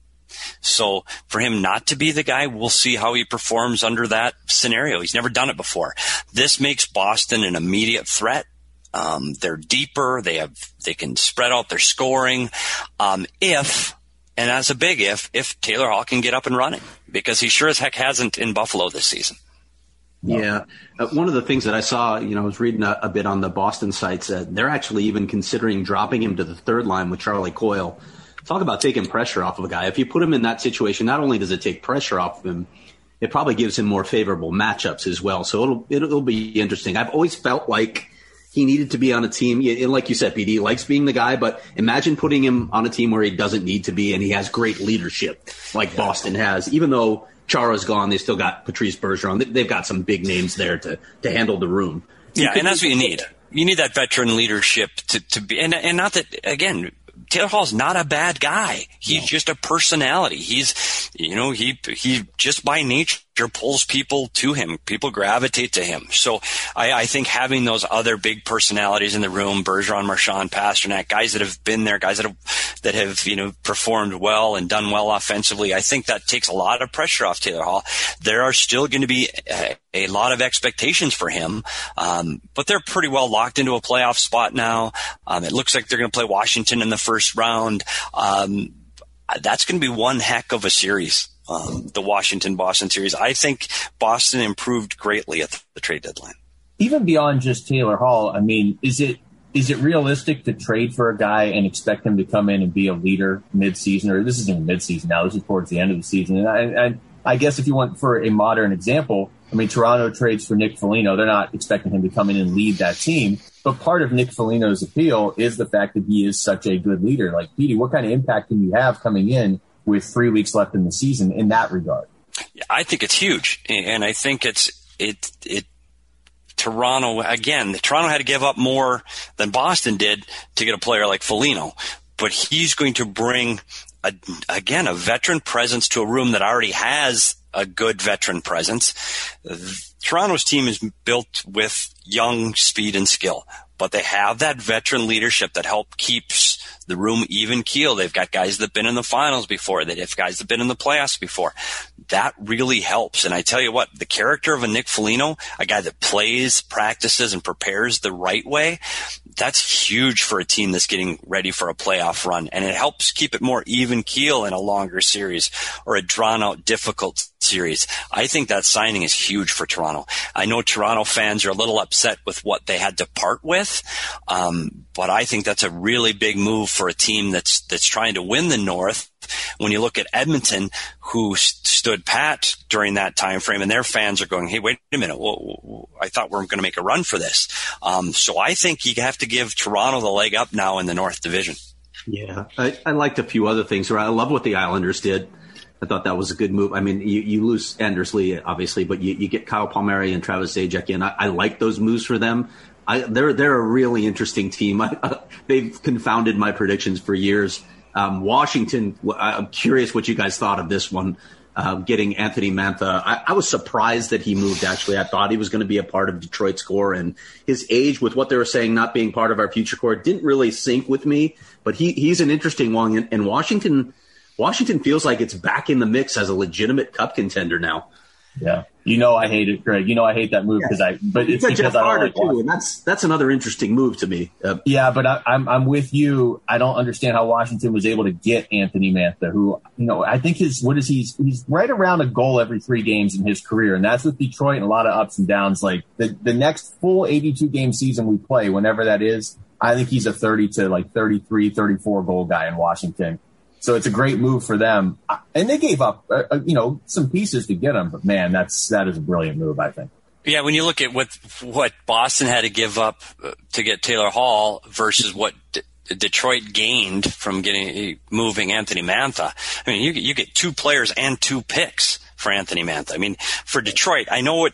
Speaker 4: So for him not to be the guy, we'll see how he performs under that scenario. He's never done it before. This makes Boston an immediate threat. Um, they're deeper. They have they can spread out their scoring. Um, if and that's a big if if Taylor Hall can get up and running because he sure as heck hasn't in Buffalo this season.
Speaker 3: No. Yeah. Uh, one of the things that I saw, you know, I was reading a, a bit on the Boston sites. Uh, they're actually even considering dropping him to the third line with Charlie Coyle. Talk about taking pressure off of a guy. If you put him in that situation, not only does it take pressure off of him, it probably gives him more favorable matchups as well. So it'll it'll be interesting. I've always felt like he needed to be on a team. And like you said, PD likes being the guy, but imagine putting him on a team where he doesn't need to be and he has great leadership like Boston has, even though Chara's gone. They still got Patrice Bergeron. They've got some big names there to to handle the room.
Speaker 4: Yeah, and that's what you need. You need that veteran leadership to, to be, and, and not that, again, Taylor Hall's not a bad guy. He's no. just a personality. He's, you know, he, he just by nature pulls people to him. People gravitate to him. So I, I, think having those other big personalities in the room, Bergeron, Marchand, Pastrnak, guys that have been there, guys that have, that have, you know, performed well and done well offensively, I think that takes a lot of pressure off Taylor Hall. There are still going to be a, a lot of expectations for him, um, but they're pretty well locked into a playoff spot now. Um, it looks like they're going to play Washington in the first round. Um, that's going to be one heck of a series um, the Washington Boston series. I think Boston improved greatly at the trade deadline.
Speaker 2: Even beyond just Taylor Hall, I mean, is it is it realistic to trade for a guy and expect him to come in and be a leader mid-season? Or this isn't mid-season now; this is towards the end of the season. And I, I, I guess if you want for a modern example, I mean, Toronto trades for Nick Foligno. They're not expecting him to come in and lead that team. But part of Nick Foligno's appeal is the fact that he is such a good leader. Like, Petey, what kind of impact can you have coming in with three weeks left in the season in that regard?
Speaker 4: I think it's huge. And I think it's, it, it, Toronto, again, Toronto had to give up more than Boston did to get a player like Foligno. But he's going to bring, a, again, a veteran presence to a room that already has a good veteran presence. Toronto's team is built with young speed and skill, but they have that veteran leadership that help keeps the room even keel. They've got guys that've been in the finals before. They have guys that've been in the playoffs before. That really helps. And I tell you what, the character of a Nick Foligno, a guy that plays, practices, and prepares the right way, that's huge for a team that's getting ready for a playoff run. And it helps keep it more even keel in a longer series or a drawn out difficult series. I think that signing is huge for Toronto. I know Toronto fans are a little upset with what they had to part with, um, but I think that's a really big move for a team that's that's trying to win the North. When you look at Edmonton, who st- stood pat during that time frame, and their fans are going, "Hey, wait a minute! I thought we are going to make a run for this." Um, so I think you have to give Toronto the leg up now in the North Division.
Speaker 3: Yeah, I, I liked a few other things. I love what the Islanders did. I thought that was a good move. I mean, you, you lose Anders Lee, obviously, but you, you get Kyle Palmieri and Travis Zajac in. I, I like those moves for them. I, they're they're a really interesting team. I, they've confounded my predictions for years. Um, Washington, I'm curious what you guys thought of this one. Um, getting Anthony Mantha, I, I, was surprised that he moved. Actually, I thought he was going to be a part of Detroit's core, and his age, with what they were saying, not being part of our future core, didn't really sync with me. But he he's an interesting one, and Washington Washington feels like it's back in the mix as a legitimate cup contender now.
Speaker 2: Yeah. You know I hate it, Greg. You know I hate that move because. I. But it's because
Speaker 3: Jeff
Speaker 2: I
Speaker 3: Carter like too, and that's that's another interesting move to me.
Speaker 2: Uh, yeah, but I, am I'm, I'm with you. I don't understand how Washington was able to get Anthony Mantha, who you know I think his what is he's he's right around a goal every three games in his career, and that's with Detroit and a lot of ups and downs. Like the the next full 82 game season we play, whenever that is, I think he's a 30 to like 33, 34 goal guy in Washington. So it's a great move for them. And they gave up, uh, uh, you know, some pieces to get him, but man, that's that is a brilliant move, I think.
Speaker 4: Yeah, when you look at what what Boston had to give up uh, to get Taylor Hall versus what D- Detroit gained from getting moving Anthony Mantha, I mean, you you get two players and two picks for Anthony Mantha. I mean, for Detroit, I know what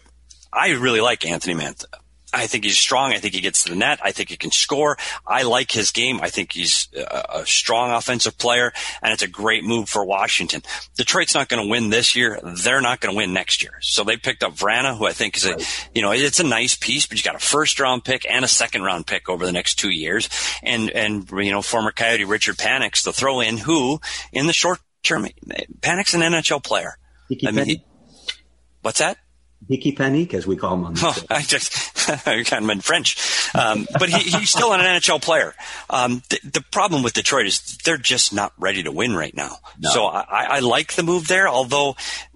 Speaker 4: I really like Anthony Mantha. I think he's strong. I think he gets to the net. I think he can score. I like his game. I think he's a, a strong offensive player, and it's a great move for Washington. Detroit's not going to win this year. They're not going to win next year. So they picked up Vrana, who I think is a, right. you know, it's a nice piece, but you got a first round pick and a second round pick over the next two years, and and you know, former Coyote Richard Panik, to throw in, who in the short term, Panik's an NHL player. I mean, he, what's that?
Speaker 3: Hickey Panic, as we call him on the
Speaker 4: oh, I just I kind of meant French, um, but he, he's still an NHL player. Um, th- the problem with Detroit is they're just not ready to win right now. No. So I, I like the move there, although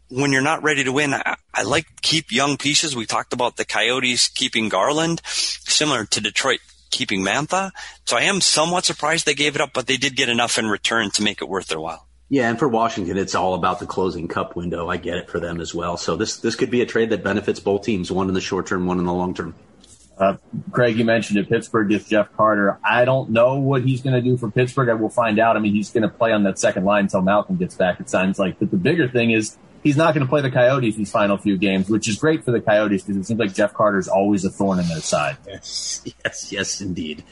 Speaker 4: when you're not ready to win, I, I, like keep young pieces. We talked about the Coyotes keeping Garland, similar to Detroit keeping Mantha. So I am somewhat surprised they gave it up, but they did get enough in return to make it worth their while.
Speaker 3: Yeah, and for Washington, it's all about the closing cup window. I get it for them as well. So this this could be a trade that benefits both teams, one in the short term, one in the long term.
Speaker 2: Uh, Craig, you mentioned it. Pittsburgh gets Jeff Carter. I don't know what he's going to do for Pittsburgh. I will find out. I mean, he's going to play on that second line until Malcolm gets back. It sounds like. But the bigger thing is he's not going to play the Coyotes these final few games, which is great for the Coyotes because it seems like Jeff Carter is always a thorn in their side.
Speaker 3: Yes, yes, yes, indeed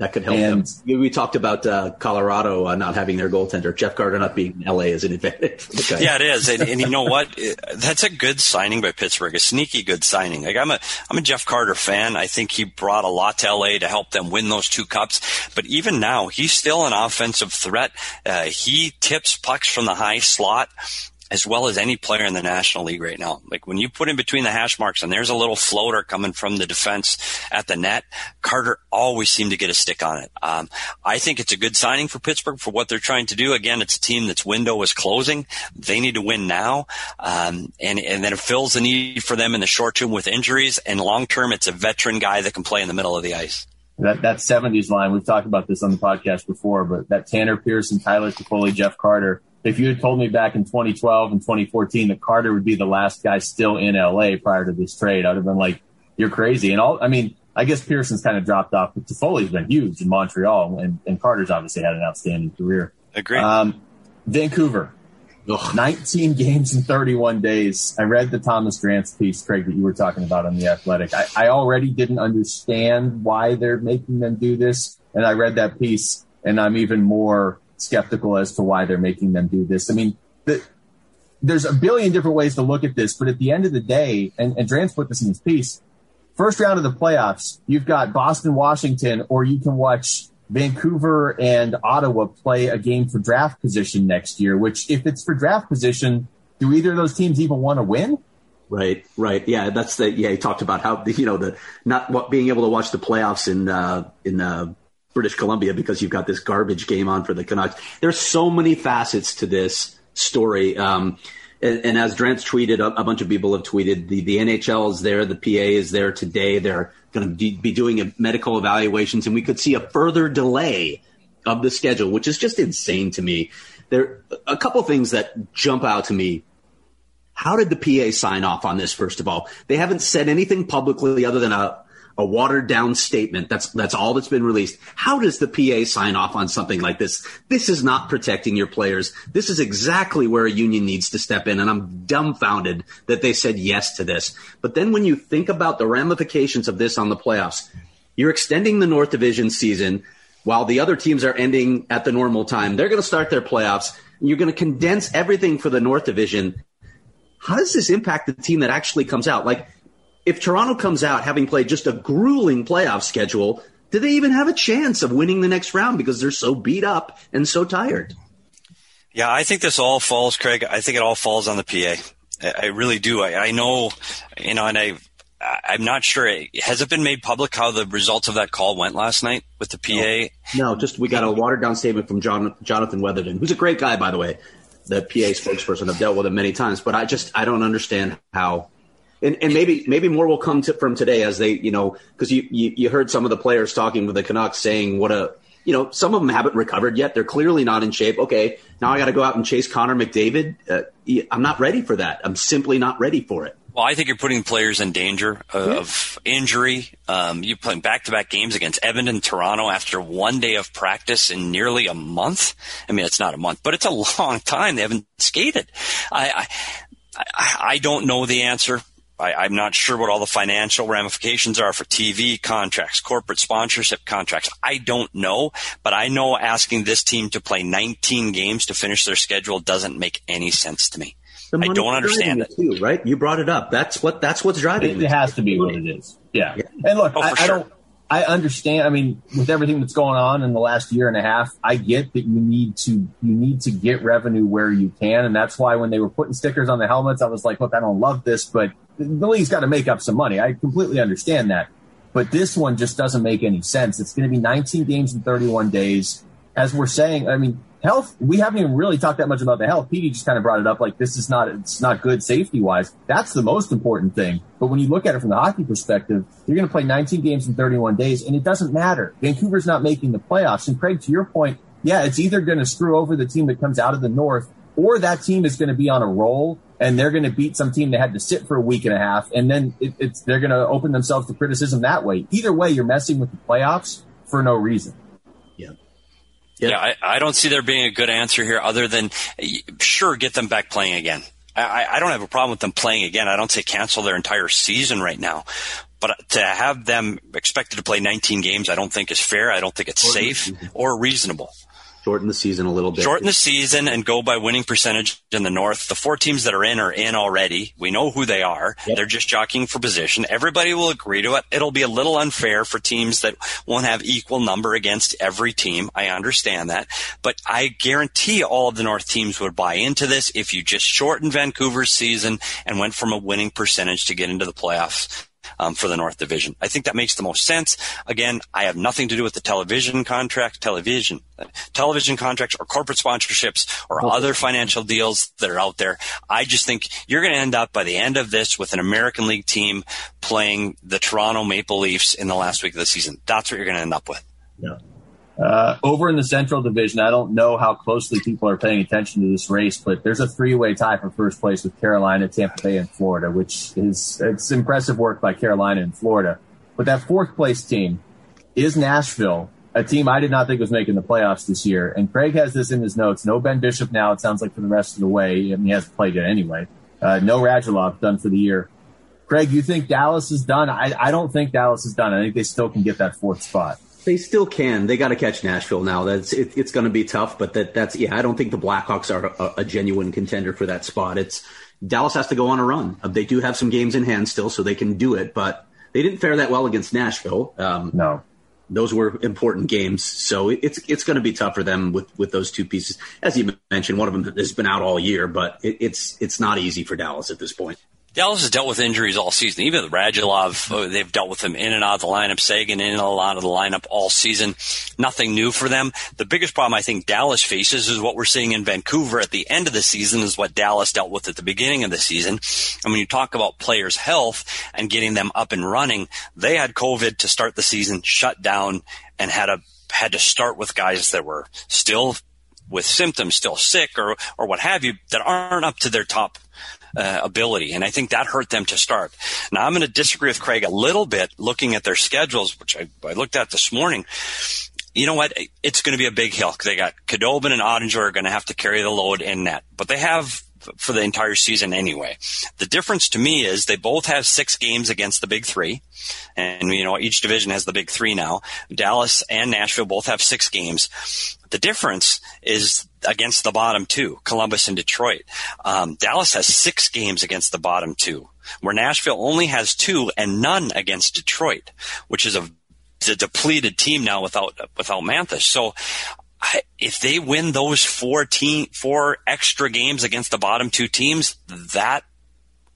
Speaker 3: that could help and, them. We talked about uh, Colorado uh, not having their goaltender. Jeff Carter not being in LA is an advantage.
Speaker 4: Yeah, it is, and, and you know what? That's a good signing by Pittsburgh. A sneaky good signing. Like I'm a I'm a Jeff Carter fan. I think he brought a lot to LA to help them win those two cups. But even now, he's still an offensive threat. Uh, he tips pucks from the high slot as well as any player in the National League right now. Like when you put in between the hash marks and there's a little floater coming from the defense at the net, Carter always seemed to get a stick on it. Um, I think it's a good signing for Pittsburgh for what they're trying to do. Again, it's a team that's window is closing. They need to win now. Um, and, and then it fills the need for them in the short term with injuries and long term, it's a veteran guy that can play in the middle of the ice.
Speaker 2: That, that 70s line, we've talked about this on the podcast before, but that Tanner Pearson, Tyler Toffoli, Jeff Carter, if you had told me back in 2012 and 2014 that Carter would be the last guy still in LA prior to this trade, I'd have been like, you're crazy. And all, I mean, I guess Pearson's kind of dropped off, but Toffoli's been huge in Montreal, and, and Carter's obviously had an outstanding career.
Speaker 4: Agree.
Speaker 2: Um, Vancouver, Ugh. 19 games in 31 days. I read the Thomas Drance piece, Craig, that you were talking about on the Athletic. I, I already didn't understand why they're making them do this, and I read that piece, and I'm even more skeptical as to why they're making them do this. I mean, the, there's a billion different ways to look at this, but at the end of the day, and, and Drance put this in his piece, first round of the playoffs, you've got Boston, Washington, or you can watch Vancouver and Ottawa play a game for draft position next year, which if it's for draft position, do either of those teams even want to win?
Speaker 3: Right, right. Yeah, that's the yeah. He talked about how you know the not being able to watch the playoffs in uh, in uh, British Columbia because you've got this garbage game on for the Canucks. There's so many facets to this story. Um, and, and, as Drance tweeted, a, a, bunch of people have tweeted the, the NHL is there, the PA is there today. They're going to be doing medical evaluations, and we could see a further delay of the schedule, which is just insane to me. There a couple things that jump out to me. How did the PA sign off on this? First of all, they haven't said anything publicly other than a a watered down statement. That's that's all that's been released. How does the PA sign off on something like this? This is not protecting your players. This is exactly where a union needs to step in, and I'm dumbfounded that they said yes to this. But then when you think about the ramifications of this on the playoffs, you're extending the North Division season while the other teams are ending at the normal time. They're going to start their playoffs, you're going to condense everything for the North Division. How does this impact the team that actually comes out? Like if Toronto comes out having played just a grueling playoff schedule, do they even have a chance of winning the next round because they're so beat up and so tired?
Speaker 4: Yeah, I think this all falls, Craig. I think it all falls on the PA. I, really do. I, I know, you know, and I, I'm not sure. Has it been made public how the results of that call went last night with the PA?
Speaker 3: No, no just we got a watered down statement from John, Jonathan Weatherdon, who's a great guy, by the way. The PA spokesperson. I've dealt with him many times, but I just I don't understand how and, and maybe maybe more will come to, from today as they you know because you, you, you heard some of the players talking with the Canucks saying what a you know some of them haven't recovered yet they're clearly not in shape okay now I got to go out and chase Connor McDavid uh, I'm not ready for that I'm simply not ready for it.
Speaker 4: Well, I think you're putting players in danger of yeah. injury. Um, you playing back-to-back games against Edmonton, Toronto after one day of practice in nearly a month. I mean, it's not a month, but it's a long time. They haven't skated. I, I, I don't know the answer. I, am not sure what all the financial ramifications are for TV contracts, corporate sponsorship contracts. I don't know, but I know asking this team to play 19 games to finish their schedule doesn't make any sense to me. I don't understand it.
Speaker 3: Too, right? You brought it up. That's what that's what's driving
Speaker 2: it. It has to be what it is. Yeah. yeah. And look, oh, I, sure. I don't I understand. I mean, with everything that's going on in the last year and a half, I get that you need to you need to get revenue where you can, and that's why when they were putting stickers on the helmets, I was like, look, I don't love this, but the league's got to make up some money. I completely understand that, but this one just doesn't make any sense. It's going to be 19 games in 31 days, as we're saying. I mean, health, we haven't even really talked that much about the health. Petey just kind of brought it up like this is not, it's not good safety wise. That's the most important thing. But when you look at it from the hockey perspective, you're going to play 19 games in 31 days and it doesn't matter. Vancouver's not making the playoffs. And Craig, to your point, yeah, it's either going to screw over the team that comes out of the North or that team is going to be on a roll and they're going to beat some team that had to sit for a week and a half. And then it, it's, they're going to open themselves to criticism that way. Either way, you're messing with the playoffs for no reason.
Speaker 4: Yep. Yeah, I, I, don't see there being a good answer here other than sure, get them back playing again. I, I don't have a problem with them playing again. I don't say cancel their entire season right now. But to have them expected to play 19 games, I don't think is fair. I don't think it's safe or reasonable
Speaker 3: shorten the season a little bit.
Speaker 4: Shorten the season and go by winning percentage in the North. The four teams that are in are in already. We know who they are. Yep. They're just jockeying for position. Everybody will agree to it. It'll be a little unfair for teams that won't have equal number against every team. I understand that. But I guarantee all of the North teams would buy into this if you just shortened Vancouver's season and went from a winning percentage to get into the playoffs um, for the North Division. I think that makes the most sense. Again, I have nothing to do with the television contract, television, uh, television contracts or corporate sponsorships or okay. other financial deals that are out there. I just think you're going to end up by the end of this with an American League team playing the Toronto Maple Leafs in the last week of the season. That's what you're going to end up with.
Speaker 2: Yeah. Uh, over in the Central Division, I don't know how closely people are paying attention to this race, but there's a three-way tie for first place with Carolina, Tampa Bay, and Florida, which is it's impressive work by Carolina and Florida. But that fourth place team is Nashville, a team I did not think was making the playoffs this year. And Craig has this in his notes. No Ben Bishop now. It sounds like for the rest of the way, and he hasn't played yet anyway. Uh, no Radulov done for the year. Craig, you think Dallas is done? I, I don't think Dallas is done. I think they still can get that fourth spot.
Speaker 3: They still can. They got to catch Nashville now. That's it, it's going to be tough, but that that's yeah. I don't think the Blackhawks are a, a, genuine contender for that spot. It's Dallas has to go on a run. Uh, they do have some games in hand still, so they can do it. But they didn't fare that well against Nashville.
Speaker 2: Um, no,
Speaker 3: those were important games, so it's it's going to be tough for them with with those two pieces. As you mentioned, one of them has been out all year, but it, it's it's not easy for Dallas at this point.
Speaker 4: Dallas has dealt with injuries all season. Even Radulov, uh, they've dealt with him in and out of the lineup, Seguin in and out of the lineup all season. Nothing new for them. The biggest problem I think Dallas faces is what we're seeing in Vancouver at the end of the season is what Dallas dealt with at the beginning of the season. And when you talk about players' health and getting them up and running, they had COVID to start the season, shut down, and had a had to start with guys that were still with symptoms, still sick or or what have you, that aren't up to their top uh, ability. And I think that hurt them to start. Now I'm going to disagree with Craig a little bit looking at their schedules, which I, I looked at this morning. You know what? It's going to be a big hill. They got Khudobin and Oettinger are going to have to carry the load in net, but they have for the entire season anyway. The difference to me is they both have six games against the big three. And, you know, each division has the big three now. Dallas and Nashville both have six games. The difference is against the bottom two, Columbus and Detroit. Um, Dallas has six games against the bottom two, where Nashville only has two and none against Detroit, which is a, a depleted team now without without Mantha. So if they win those four team four extra games against the bottom two teams, that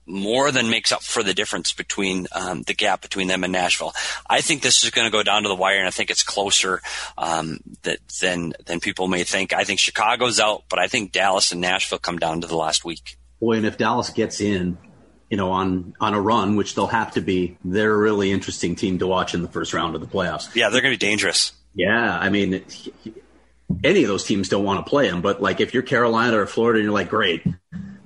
Speaker 4: more than makes up for the difference between um, the gap between them and Nashville. I think this is going to go down to the wire, and I think it's closer um, that, than than people may think. I think Chicago's out, but I think Dallas and Nashville come down to the last week.
Speaker 3: Boy, and if Dallas gets in, you know, on on a run, which they'll have to be, they're a really interesting team to watch in the first round of the playoffs.
Speaker 4: Yeah, they're going to be dangerous.
Speaker 3: Yeah, I mean, any of those teams don't want to play them, but like if you're Carolina or Florida, and you're like, great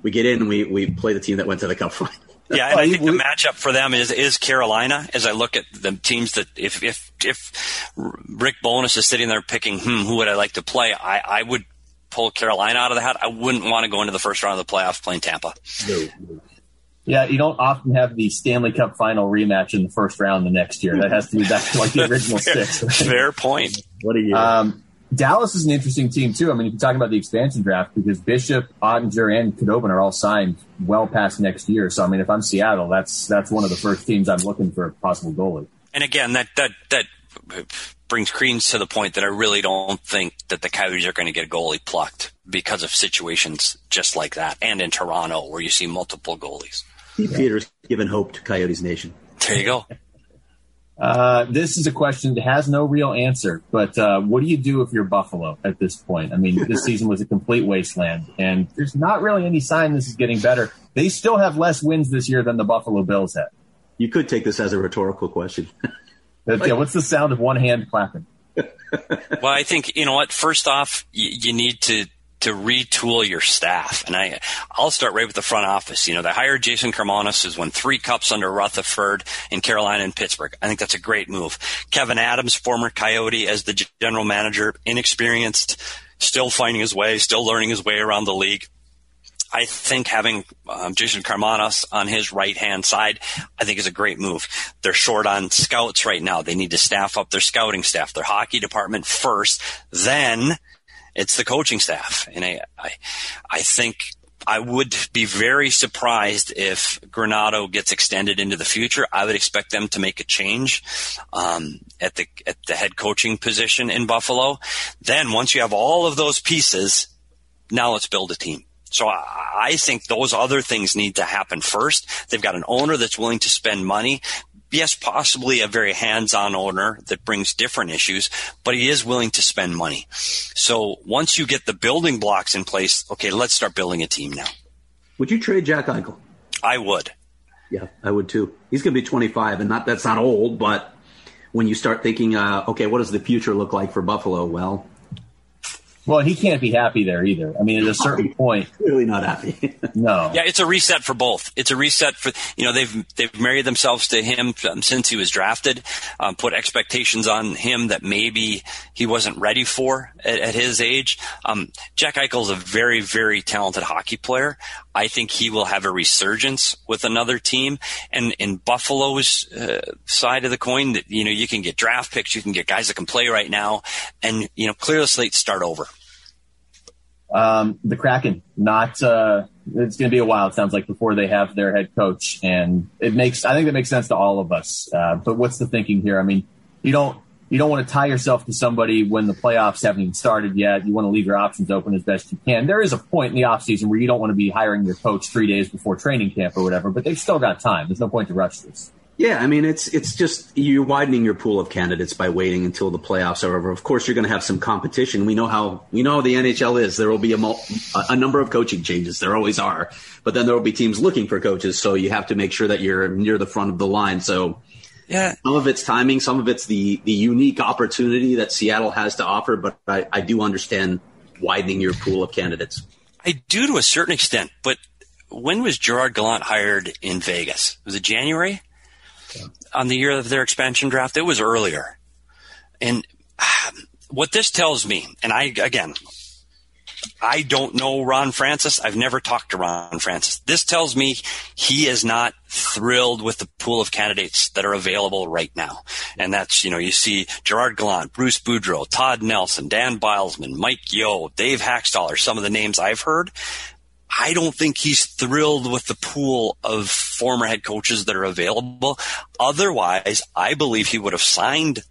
Speaker 3: we get in and we, we play the team that went to the cup final.
Speaker 4: yeah, and I think the matchup for them is is Carolina. As I look at the teams that if if if Rick Bowness is sitting there picking, hmm, who would I like to play? I I would pull Carolina out of the hat. I wouldn't want to go into the first round of the playoffs playing Tampa. No.
Speaker 2: Yeah, you don't often have the Stanley Cup final rematch in the first round the next year. That has to be back to like the original fair, six.
Speaker 4: Right? Fair point.
Speaker 3: What a year. Um,
Speaker 2: Dallas is an interesting team too. I mean, if you're talking about the expansion draft, because Bishop, Oettinger, and Khudobin are all signed well past next year. So I mean, if I'm Seattle, that's that's one of the first teams I'm looking for a possible goalie.
Speaker 4: And again, that that that brings credence to the point that I really don't think that the Coyotes are going to get a goalie plucked because of situations just like that, and in Toronto where you see multiple goalies.
Speaker 3: Steve Peters giving hope to Coyotes Nation.
Speaker 4: There you go.
Speaker 2: Uh, this is a question that has no real answer, but uh, what do you do if you're Buffalo at this point? I mean, this season was a complete wasteland, and there's not really any sign this is getting better. They still have less wins this year than the Buffalo Bills had.
Speaker 3: You could take this as a rhetorical question.
Speaker 2: yeah, what's the sound of one hand clapping?
Speaker 4: well, I think you know what. First off, you, you need to to retool your staff. And I, I'll start right with the front office. You know, they hired Jason Karmanos, who's won three cups under Rutherford in Carolina and Pittsburgh. I think that's a great move. Kevyn Adams, former Coyote, as the general manager, inexperienced, still finding his way, still learning his way around the league. I think having um, Jason Karmanos on his right hand side, I think is a great move. They're short on scouts right now. They need to staff up their scouting staff, their hockey department first. Then it's the coaching staff. And I, I, I think I would be very surprised if Granato gets extended into the future. I would expect them to make a change um, at the at the head coaching position in Buffalo. Then once you have all of those pieces, now let's build a team. So I think those other things need to happen first. They've got an owner that's willing to spend money yes, possibly a very hands-on owner that brings different issues, but he is willing to spend money. So once you get the building blocks in place, okay, let's start building a team now.
Speaker 3: Would you trade Jack Eichel?
Speaker 4: I would.
Speaker 3: Yeah, I would too. He's going to be 25, and not that's not old, but when you start thinking, uh, okay, what does the future look like for Buffalo? Well,
Speaker 2: well, he can't be happy there either. I mean, at a certain point,
Speaker 3: clearly not happy.
Speaker 2: no.
Speaker 4: Yeah, it's a reset for both. It's a reset for you know they've they've married themselves to him um, since he was drafted, um, put expectations on him that maybe he wasn't ready for at, at his age. Um, Jack Eichel is a very very talented hockey player. I think he will have a resurgence with another team. And in Buffalo's uh, side of the coin, that you know you can get draft picks, you can get guys that can play right now, and you know clear the slate, start over.
Speaker 2: Um, the Kraken, not, uh, it's going to be a while, it sounds like, before they have their head coach. And it makes, I think that makes sense to all of us. Uh, but what's the thinking here? I mean, you don't, you don't want to tie yourself to somebody when the playoffs haven't even started yet. You want to leave your options open as best you can. There is a point in the offseason where you don't want to be hiring your coach three days before training camp or whatever, but they've still got time. There's no point to rush this.
Speaker 3: Yeah, I mean it's it's just you're widening your pool of candidates by waiting until the playoffs are over. Of course, you're going to have some competition. We know how we know how the NHL is. There will be a, a number of coaching changes. There always are, but then there will be teams looking for coaches. So you have to make sure that you're near the front of the line. So
Speaker 4: yeah,
Speaker 3: some of it's timing, some of it's the the unique opportunity that Seattle has to offer. But I, I do understand widening your pool of candidates.
Speaker 4: I do to a certain extent, but when was Gerard Gallant hired in Vegas? Was it January? On the year of their expansion draft. It was earlier. And um, what this tells me, and I, again, I don't know Ron Francis. I've never talked to Ron Francis. This tells me he is not thrilled with the pool of candidates that are available right now. And that's, you know, you see Gerard Gallant, Bruce Boudreau, Todd Nelson, Dan Bylsma, Mike Yeo, Dave Hakstol are some of the names I've heard. I don't think he's thrilled with the pool of former head coaches that are available. Otherwise, I believe he would have signed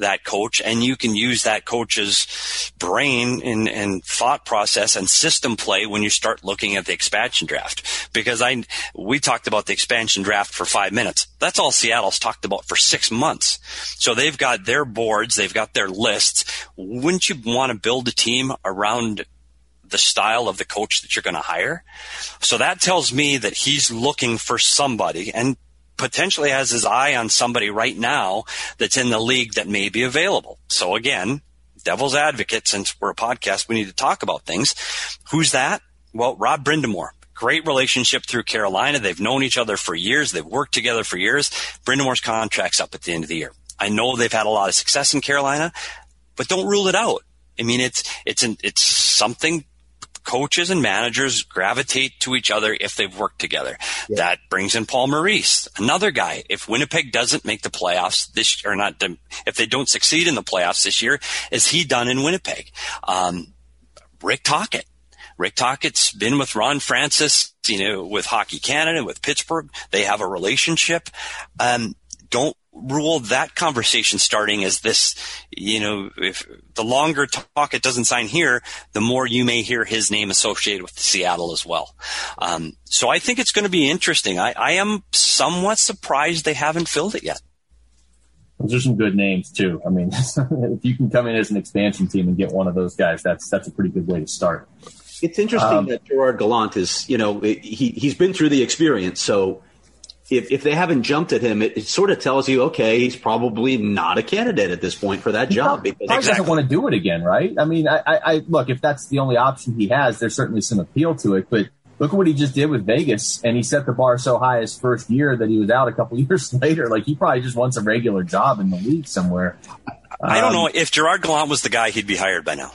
Speaker 4: that coach and you can use that coach's brain and, and, thought process and system play when you start looking at the expansion draft. Because I, we talked about the expansion draft for five minutes. That's all Seattle's talked about for six months. So they've got their boards, they've got their lists. Wouldn't you want to build a team around the style of the coach that you're going to hire. So that tells me that he's looking for somebody and potentially has his eye on somebody right now that's in the league that may be available. So again, devil's advocate, since we're a podcast, we need to talk about things. Who's that? Well, Rob Brind'Amour. Great relationship through Carolina. They've known each other for years. They've worked together for years. Brind'Amour's contract's up at the end of the year. I know they've had a lot of success in Carolina, but don't rule it out. I mean, it's it's an, it's something coaches and managers gravitate to each other if they've worked together. Yeah. That brings in Paul Maurice, another guy. If Winnipeg doesn't make the playoffs this or not, if they don't succeed in the playoffs this year, is he done in Winnipeg? Um, Rick Tocchet. Rick Tocchet's been with Ron Francis, you know, with Hockey Canada, with Pittsburgh. They have a relationship. Um, don't rule that conversation starting as this, you know, if the longer Tocchet doesn't sign here, the more you may hear his name associated with Seattle as well. Um, so I think it's going to be interesting. I, I am somewhat surprised they haven't filled it yet.
Speaker 2: Those are some good names too. I mean, if you can come in as an expansion team and get one of those guys, that's that's a pretty good way to start.
Speaker 3: It's interesting um, that Gerard Gallant is, you know, he he's been through the experience, so if, if they haven't jumped at him, it, it, sort of tells you, okay, he's probably not a candidate at this point for that he job.
Speaker 2: Because exactly. doesn't want to do it again, right? I mean, I, I, I, look, if that's the only option he has, there's certainly some appeal to it. But look at what he just did with Vegas, and he set the bar so high his first year that he was out a couple years later. Like he probably just wants a regular job in the league somewhere.
Speaker 4: I don't know um, if Gerard Gallant was the guy, he'd be hired by now.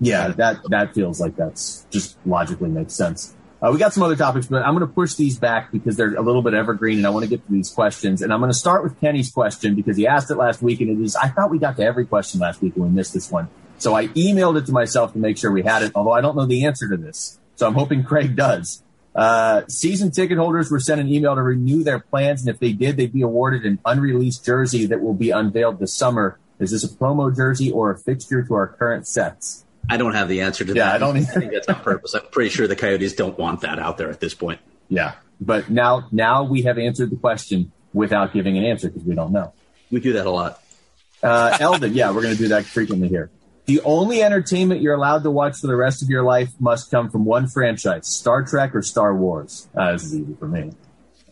Speaker 2: Yeah, that that feels like that's just logically makes sense. Uh, we got some other topics, but I'm going to push these back because they're a little bit evergreen and I want to get to these questions. And I'm going to start with Kenny's question because he asked it last week and it is, I thought we got to every question last week and we missed this one. So I emailed it to myself to make sure we had it, although I don't know the answer to this. So I'm hoping Craig does. Uh, season ticket holders were sent an email to renew their plans. And if they did, they'd be awarded an unreleased jersey that will be unveiled this summer. Is this a promo jersey or a fixture to our current sets?
Speaker 3: I don't have the answer to
Speaker 2: yeah,
Speaker 3: that.
Speaker 2: I don't
Speaker 3: either. I think that's on purpose. I'm pretty sure the Coyotes don't want that out there at this point.
Speaker 2: Yeah, but now now we have answered the question without giving an answer because we don't know.
Speaker 3: We do that a lot.
Speaker 2: Uh, Eldon, yeah, we're going to do that frequently here. The only entertainment you're allowed to watch for the rest of your life must come from one franchise: Star Trek or Star Wars. Uh, this is easy for me.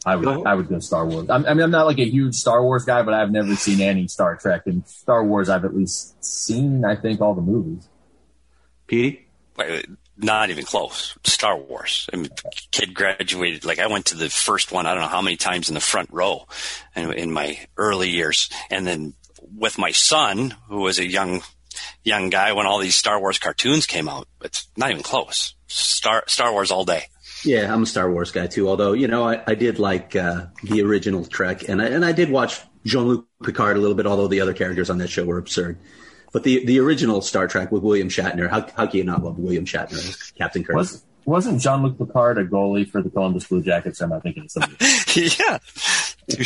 Speaker 2: I would I would go Star Wars. I'm, I mean, I'm not like a huge Star Wars guy, but I've never seen any Star Trek. And Star Wars, I've at least seen, I think, all the movies.
Speaker 3: Petey?
Speaker 4: Not even close. Star Wars. I mean, kid graduated. Like I went to the first one. I don't know how many times in the front row, in, in my early years, and then with my son, who was a young young guy when all these Star Wars cartoons came out. It's not even close. Star Star Wars all day.
Speaker 3: Yeah, I'm a Star Wars guy too. Although you know, I, I did like uh, the original Trek, and I, and I did watch Jean Luc Picard a little bit. Although the other characters on that show were absurd, but the the original Star Trek with William Shatner, how how can you not love William Shatner as Captain Kirk?
Speaker 2: Was, wasn't Jean Luc Picard a goalie for the Columbus Blue Jackets? I'm not thinking of something.
Speaker 4: yeah.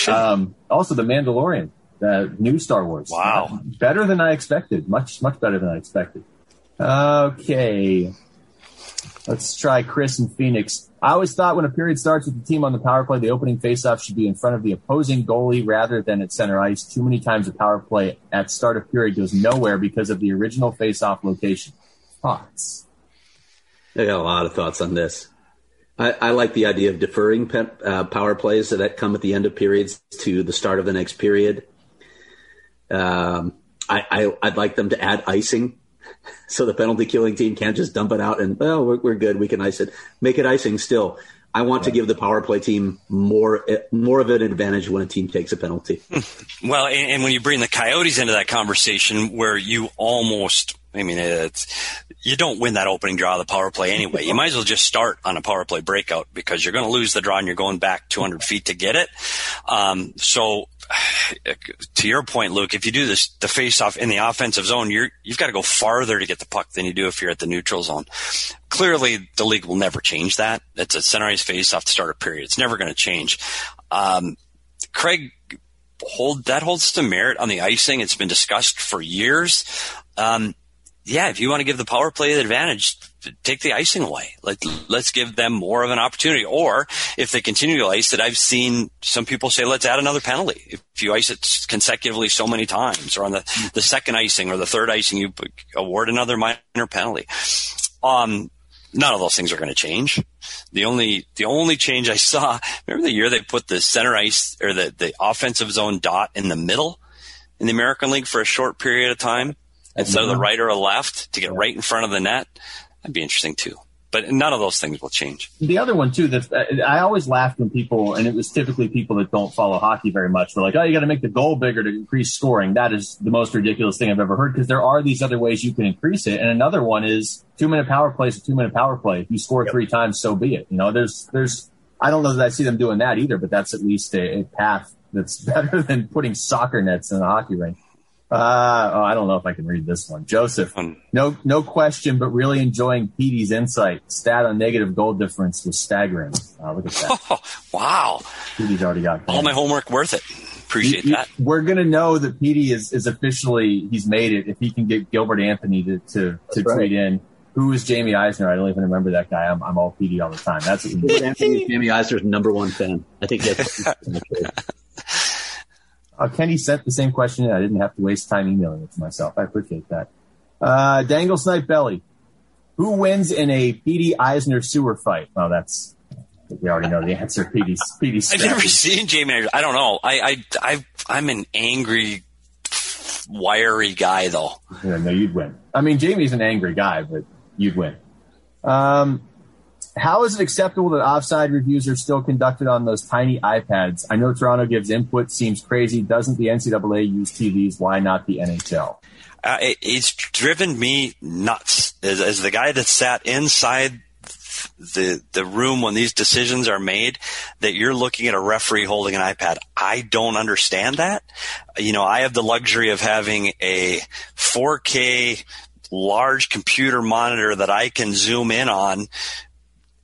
Speaker 2: Um, also, the Mandalorian, the new Star Wars.
Speaker 4: Wow,
Speaker 2: better than I expected. Much much better than I expected. Okay. Let's try Chris and Phoenix. I always thought when a period starts with the team on the power play, the opening faceoff should be in front of the opposing goalie rather than at center ice. Too many times the power play at start of period goes nowhere because of the original faceoff location. Thoughts?
Speaker 3: I got a lot of thoughts on this. I, I like the idea of deferring uh, power plays that come at the end of periods to the start of the next period. Um, I, I, I'd like them to add icing so the penalty killing team can't just dump it out and well we're, we're good we can ice it make it icing still i want yeah. to give the power play team more more of an advantage when a team takes a penalty
Speaker 4: well and, and when you bring the coyotes into that conversation where you almost I mean, it's, you don't win that opening draw of the power play anyway. You might as well just start on a power play breakout because you're going to lose the draw and you're going back 200 feet to get it. Um, so to your point, Luke, if you do this, the face off in the offensive zone, you're, you've got to go farther to get the puck than you do if you're at the neutral zone. Clearly, the league will never change that. It's a center ice face off to start a period. It's never going to change. Um, Craig, hold that holds some merit on the icing. It's been discussed for years. Um, yeah, if you want to give the power play the advantage, take the icing away. Let, let's give them more of an opportunity. Or if they continue to ice it, I've seen some people say, let's add another penalty. If you ice it consecutively so many times or on the, the second icing or the third icing, you award another minor penalty. Um, none of those things are going to change. The only, the only change I saw, remember the year they put the center ice or the, the offensive zone dot in the middle in the American League for a short period of time instead of the right or a left to get right in front of the net. That'd be interesting too. But none of those things will change.
Speaker 2: The other one too that I always laughed when people, and it was typically people that don't follow hockey very much, were like, "Oh, you got to make the goal bigger to increase scoring." That is the most ridiculous thing I've ever heard because there are these other ways you can increase it. And another one is two minute power plays. a two minute power play. If you score yep. three times, so be it. You know, there's there's I don't know that I see them doing that either, but that's at least a, a path that's better than putting soccer nets in a hockey rink. Uh, oh, I don't know if I can read this one. Joseph, no, no question, but really enjoying Petey's insight. Stat on negative goal difference was staggering. Uh, look at that.
Speaker 4: Oh, wow.
Speaker 2: Petey's already got
Speaker 4: all my homework worth it. Appreciate
Speaker 2: you,
Speaker 4: that.
Speaker 2: We're going to know that Petey is, is officially, he's made it if he can get Gilbert Anthony to, to, to right. tweet in. Who is Jamie Eisner? I don't even remember that guy. I'm, I'm all Petey all the time. That's
Speaker 3: Anthony Jamie Eisner's number one fan. I think that's
Speaker 2: Uh, Kenny sent the same question. I didn't have to waste time emailing it to myself. I appreciate that. Uh, Dangle Snipe Belly. Who wins in a Petey Eisner sewer fight? Oh, that's we already know the answer. Petey. Petey.
Speaker 4: I've never seen Jamie. I don't know. I I I I'm an angry, wiry guy though.
Speaker 2: Yeah, no, you'd win. I mean, Jamie's an angry guy, but you'd win. Um, how is it acceptable that offside reviews are still conducted on those tiny iPads? I know Toronto gives input, seems crazy. Doesn't the NCAA use TVs? Why not the NHL?
Speaker 4: Uh, it, it's driven me nuts as, as the guy that sat inside the the room when these decisions are made that you're looking at a referee holding an iPad. I don't understand that. You know, I have the luxury of having a 4K large computer monitor that I can zoom in on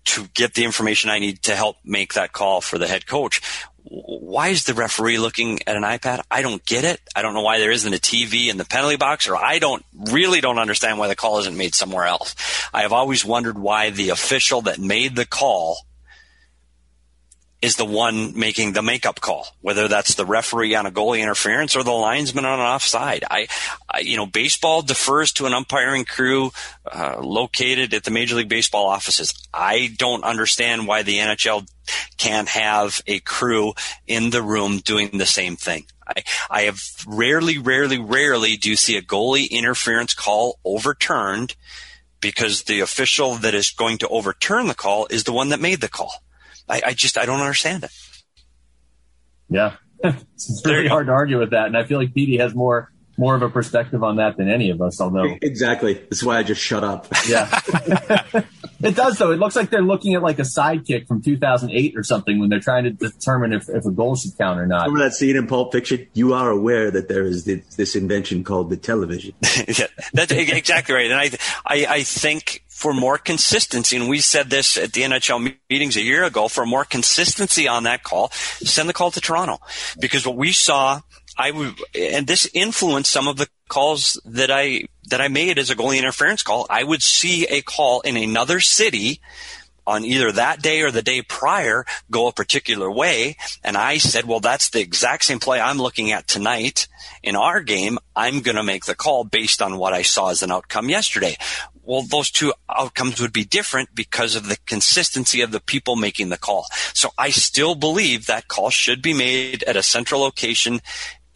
Speaker 4: to get the information I need to help make that call for the head coach. Why is the referee looking at an iPad? I don't get it. I don't know why there isn't a TV in the penalty box, or I don't really don't understand why the call isn't made somewhere else. I have always wondered why the official that made the call is the one making the makeup call, whether that's the referee on a goalie interference or the linesman on an offside. I, I you know, baseball defers to an umpiring crew uh, located at the Major League Baseball offices. I don't understand why the NHL can't have a crew in the room doing the same thing. I, I have rarely, rarely, rarely do you see a goalie interference call overturned because the official that is going to overturn the call is the one that made the call. I, I just I don't understand it.
Speaker 2: Yeah, it's very hard to argue with that, and I feel like Petey has more more of a perspective on that than any of us. Although
Speaker 3: exactly, that's why I just shut up.
Speaker 2: Yeah, it does though. It looks like they're looking at like a sidekick from 2008 or something when they're trying to determine if, if a goal should count or not.
Speaker 3: Remember that scene in Pulp Fiction? You are aware that there is this, this invention called the television.
Speaker 4: yeah, that's exactly right. And I, I, I think for more consistency, and we said this at the NHL meetings a year ago, for more consistency on that call, send the call to Toronto. Because what we saw, I would, and this influenced some of the calls that I, that I made as a goalie interference call. I would see a call in another city on either that day or the day prior go a particular way. And I said, well, that's the exact same play I'm looking at tonight in our game. I'm going to make the call based on what I saw as an outcome yesterday well, those two outcomes would be different because of the consistency of the people making the call. So I still believe that call should be made at a central location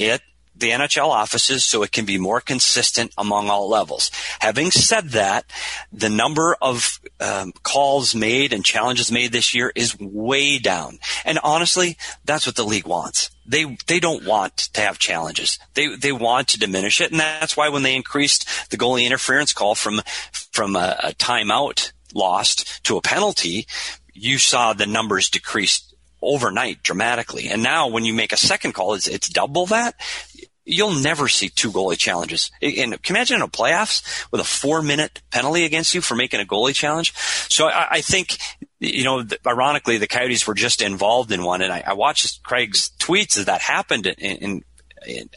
Speaker 4: at the NHL offices so it can be more consistent among all levels. Having said that, the number of um, calls made and challenges made this year is way down. And honestly, that's what the league wants. They they don't want to have challenges. They they want to diminish it, and that's why when they increased the goalie interference call from from a, a timeout lost to a penalty, you saw the numbers decrease overnight dramatically. And now when you make a second call, it's, it's double that. You'll never see two goalie challenges. And imagine in a playoffs with a four minute penalty against you for making a goalie challenge? So I, I think, you know, ironically, the Coyotes were just involved in one. And I, I watched Craig's tweets as that happened in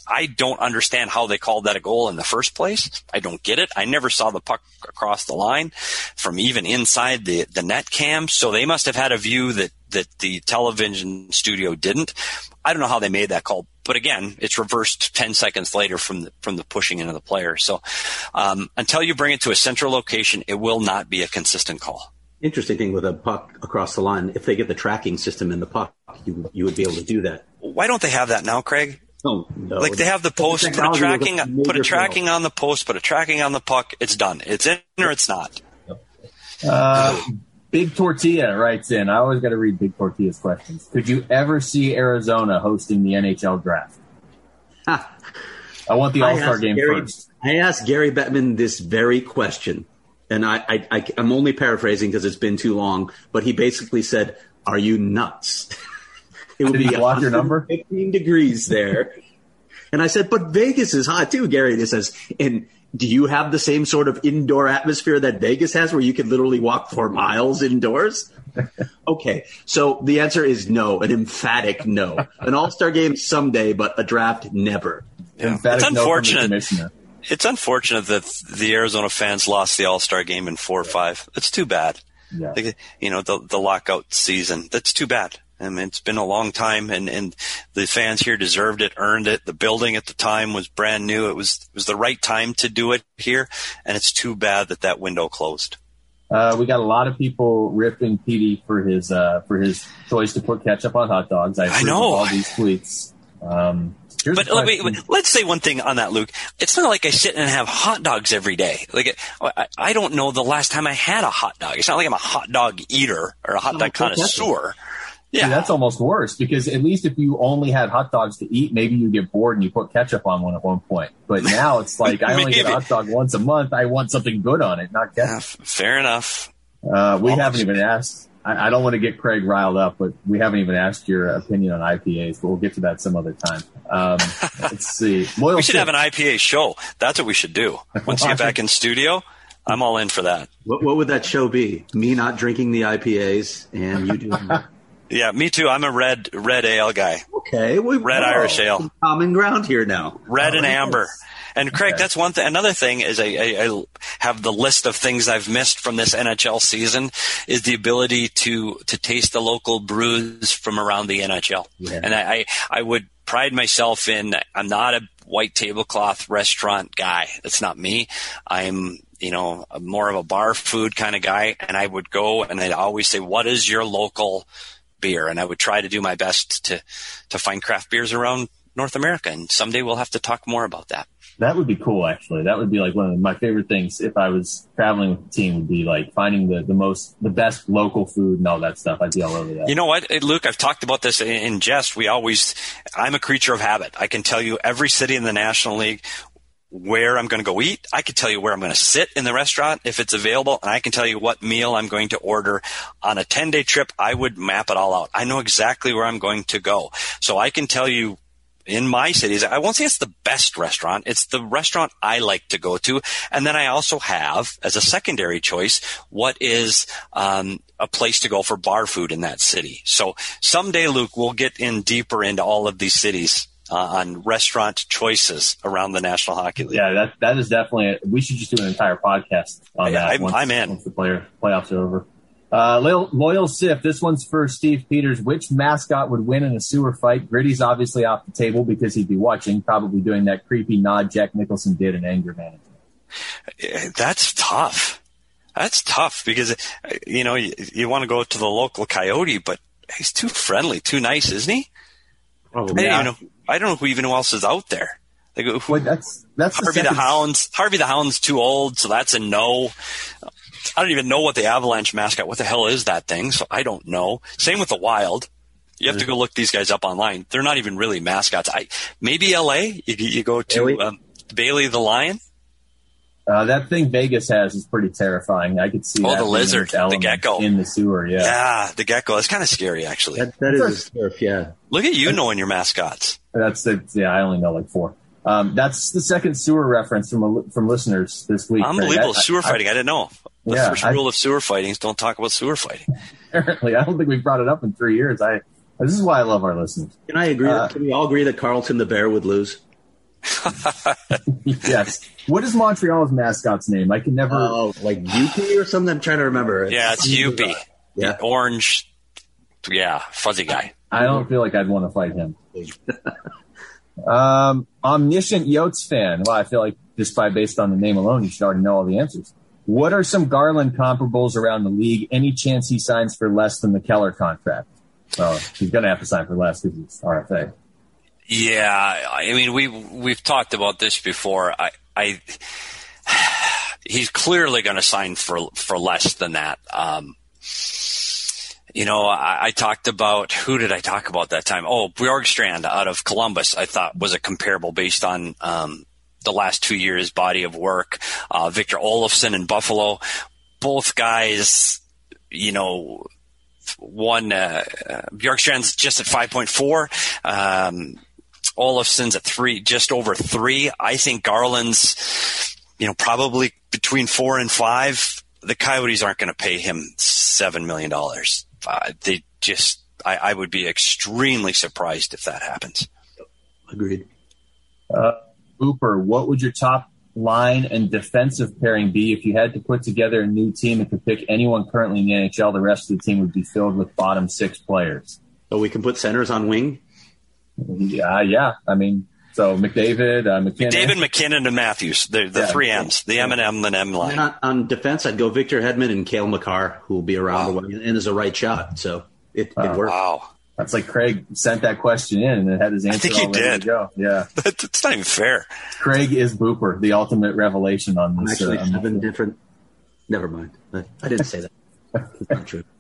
Speaker 4: I don't understand how they called that a goal in the first place. I don't get it. I never saw the puck across the line from even inside the, the net cam. So they must have had a view that, that the television studio didn't. I don't know how they made that call, but again, it's reversed 10 seconds later from the, from the pushing into the player. So, um, until you bring it to a central location, it will not be a consistent call.
Speaker 3: Interesting thing with a puck across the line, if they get the tracking system in the puck, you, you would be able to do that.
Speaker 4: Why don't they have that now, Craig?
Speaker 3: No.
Speaker 4: Like they have the post, put a tracking, a put a tracking on the post, put a tracking on the puck. It's done. It's in or it's not.
Speaker 2: Uh, Big Tortilla writes in. I always got to read Big Tortilla's questions. Could you ever see Arizona hosting the NHL draft? I want the All Star game
Speaker 3: Gary,
Speaker 2: first.
Speaker 3: I asked Gary Bettman this very question, and I, I, I I'm only paraphrasing because it's been too long. But he basically said, "Are you nuts?"
Speaker 2: It would Did be block your number?
Speaker 3: 15 degrees there. and I said, but Vegas is hot too, Gary. He says, and do you have the same sort of indoor atmosphere that Vegas has where you can literally walk for miles indoors? okay. So the answer is no, an emphatic no. An all star game someday, but a draft never.
Speaker 4: Yeah. It's unfortunate. It's unfortunate that the Arizona fans lost the All Star game in four or five. It's too bad. Yeah. you know, the, the lockout season. That's too bad. I mean, it's been a long time, and, and the fans here deserved it, earned it. The building at the time was brand new. It was it was the right time to do it here, and it's too bad that that window closed.
Speaker 2: Uh, we got a lot of people ripping Petey for his uh, for his choice to put ketchup on hot dogs. I,
Speaker 4: I know
Speaker 2: all these tweets. Um,
Speaker 4: but let me, let's say one thing on that, Luke. It's not like I sit and have hot dogs every day. Like I, I don't know the last time I had a hot dog. It's not like I'm a hot dog eater or a hot dog connoisseur.
Speaker 2: Yeah, See, that's almost worse because at least if you only had hot dogs to eat, maybe you get bored and you put ketchup on one at one point. But now it's like I only get a hot dog once a month. I want something good on it, not ketchup. Yeah,
Speaker 4: fair enough.
Speaker 2: Uh, we Almost. haven't even asked. I, I, don't want to get Craig riled up, but we haven't even asked your opinion on IPAs. But we'll get to that some other time. Um, let's see.
Speaker 4: Loyal we should have an IPA show. That's what we should do. Once you get back in studio, I'm all in for that.
Speaker 3: What, what would that show be? Me not drinking the IPAs and you doing that?
Speaker 4: Yeah, me too. I'm a red red ale guy.
Speaker 3: Okay, we
Speaker 4: Red Irish ale.
Speaker 3: Common ground here now.
Speaker 4: Red and
Speaker 2: Oh,
Speaker 4: amber.
Speaker 2: nice.
Speaker 4: And Craig,
Speaker 2: Okay.
Speaker 4: that's one thing. Another thing is I, I, I have the list of things I've missed from this NHL season is the ability to to taste the local brews from around the NHL.
Speaker 3: Yeah.
Speaker 4: And I, I I would pride myself in I'm not a white tablecloth restaurant guy. That's not me. I'm you know more of a bar food kind of guy, and I would go and I'd always say, "What is your local beer?" And I would try to do my best to to find craft beers around North America. And someday we'll have to talk more about that.
Speaker 2: That would be cool, actually. That would be like one of my favorite things if I was traveling with the team would be like finding the, the most, the best local food and all that stuff. I'd be all over that.
Speaker 4: You know what, Luke? I've talked about this in, in jest. We always, I'm a creature of habit. I can tell you every city in the National League where I'm going to go eat. I can tell you where I'm going to sit in the restaurant if it's available, and I can tell you what meal I'm going to order on a 10 day trip. I would map it all out. I know exactly where I'm going to go, so I can tell you. In my cities, I won't say it's the best restaurant. It's the restaurant I like to go to. And then I also have, as a secondary choice, what is um, a place to go for bar food in that city. So someday, Luke, we'll get in deeper into all of these cities uh, on restaurant choices around the National Hockey League.
Speaker 2: Yeah, that that is definitely. We should just do an entire podcast on
Speaker 4: Yeah,
Speaker 2: that.
Speaker 4: I'm-
Speaker 2: once,
Speaker 4: I'm in.
Speaker 2: once the player playoffs are over. Uh, loyal, loyal Sif. This one's for Steve Peters. Which mascot would win in a sewer fight? Gritty's obviously off the table because he'd be watching, probably doing that creepy nod Jack Nicholson did in Anger Management.
Speaker 4: Eh, That's tough. That's tough because uh, you know you, you want to go to the local coyote, but he's too friendly, too nice, isn't he? I
Speaker 3: Probably.
Speaker 4: don't even know. I don't know who even else is out there. Like who,
Speaker 2: Well, that's that's
Speaker 4: Harvey the
Speaker 2: second-
Speaker 4: Hounds. Harvey the Hound's too old, so that's a no. I don't even know what the Avalanche mascot. What the hell is that thing? So I don't know. Same with the Wild. You have to go look these guys up online. They're not even really mascots. I maybe L.A. You, you go to
Speaker 3: Bailey?
Speaker 4: um, Bailey the Lion.
Speaker 2: Uh, that thing Vegas has is pretty terrifying. I could see
Speaker 4: Oh,
Speaker 2: that
Speaker 4: the lizard, the gecko.
Speaker 2: in the sewer. Yeah,
Speaker 4: Yeah, the gecko. That's kind of scary, actually.
Speaker 3: That, that is a surf, yeah.
Speaker 4: Look at you knowing your mascots.
Speaker 2: that's the yeah. I only know like four. Um, that's the second sewer reference from a, from listeners this week.
Speaker 4: Unbelievable
Speaker 2: I- I-
Speaker 4: sewer
Speaker 2: I-
Speaker 4: fighting. I, didn't know. The
Speaker 2: Yeah,
Speaker 4: first
Speaker 2: I-
Speaker 4: rule of sewer fighting is don't talk about sewer fighting.
Speaker 2: apparently, I don't think we've brought it up in three years. I this is why I love our listeners.
Speaker 3: Can I agree?
Speaker 2: Uh,
Speaker 3: can we all agree that Carlton the Bear would lose?
Speaker 2: yes. What is Montreal's mascot's name? I can never.
Speaker 3: Oh, like Yuki or something? I'm trying to remember.
Speaker 4: Yeah, it's Youppi.
Speaker 3: Yeah.
Speaker 4: Orange. Yeah, fuzzy guy.
Speaker 2: I don't feel like I'd want to fight him. um, omniscient Yotes fan. Well, I feel like just by based on the name alone, you should already know all the answers. What are some Garland comparables around the league? Any chance he signs for less than the Keller contract? So he's going to have to sign for less because he's RFA.
Speaker 4: Yeah, I mean we we've talked about this before. I, I he's clearly going to sign for for less than that. Um, you know, I, I talked about who did I talk about that time? Oh, Bjorkstrand out of Columbus. I thought was a comparable based on um, the last two years' body of work. Uh, Victor Olofsson in Buffalo, both guys. You know, one uh, Bjorkstrand's just at five point four. Um, Olofsson's at three, just over three. I think Garland's, you know, probably between four and five. The Coyotes aren't going to pay him seven million dollars. Uh, they just, I, I would be extremely surprised if that happens.
Speaker 3: Agreed.
Speaker 2: Uh, Booper, what would your top line and defensive pairing be if you had to put together a new team and could pick anyone currently in the NHL? The rest of the team would be filled with bottom six players.
Speaker 3: So we can put centers on wing.
Speaker 2: Yeah, yeah. I mean, so McDavid, uh, MacKinnon.
Speaker 4: David MacKinnon and Matthews, the, the
Speaker 2: Yeah.
Speaker 4: three M's, the M and M and M
Speaker 3: And
Speaker 4: line.
Speaker 3: on, on defense, I'd go Victor Hedman and Cale Makar, who will be around the way and is a right shot. So it,
Speaker 2: Wow.
Speaker 3: it worked.
Speaker 4: Wow,
Speaker 2: That's like Craig sent that question in and had his answer I
Speaker 4: think he
Speaker 2: all
Speaker 4: did.
Speaker 2: go. Yeah,
Speaker 4: that's not even fair.
Speaker 2: Craig is Booper, the ultimate revelation on
Speaker 3: I'm
Speaker 2: this.
Speaker 3: actually
Speaker 2: uh,
Speaker 3: seven different. Never mind. I, I didn't say that. It's not true.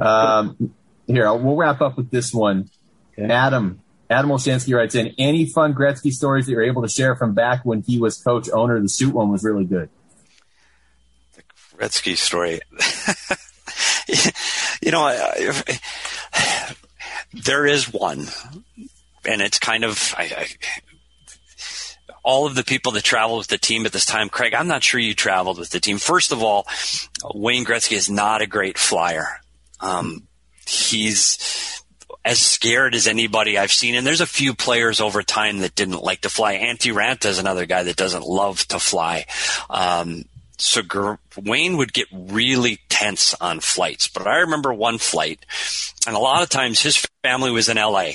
Speaker 2: Um, here, I'll- we'll wrap up with this one.
Speaker 3: Okay.
Speaker 2: Adam, Adam Olshansky writes in, any fun Gretzky stories that you're able to share from back when he was coach owner? The suit one was really good.
Speaker 4: The Gretzky story. you know, I, I, there is one, and it's kind of I, all of the people that traveled with the team at this time. Craig, I'm not sure you traveled with the team. First of all, Wayne Gretzky is not a great flyer. Um, he's as scared as anybody I've seen. And there's a few players over time that didn't like to fly. Antti Raanta is another guy that doesn't love to fly. Um, so Wayne would get really tense on flights. But I remember one flight, and a lot of times his family was in LA.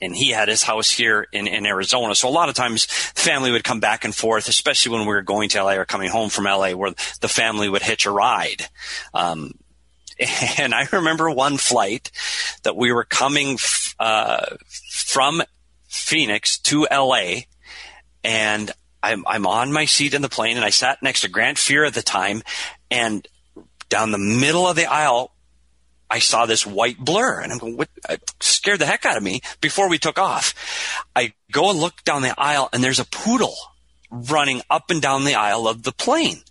Speaker 4: And he had his house here in, in Arizona. So a lot of times family would come back and forth, especially when we were going to LA or coming home from LA, where the family would hitch a ride. Um, and I remember one flight that we were coming uh, from Phoenix to LA, and I'm, I'm on my seat in the plane and I sat next to Grant Fuhr at the time and down the middle of the aisle, I saw this white blur and I'm going, what, it scared the heck out of me before we took off. I go and look down the aisle and there's a poodle running up and down the aisle of the plane.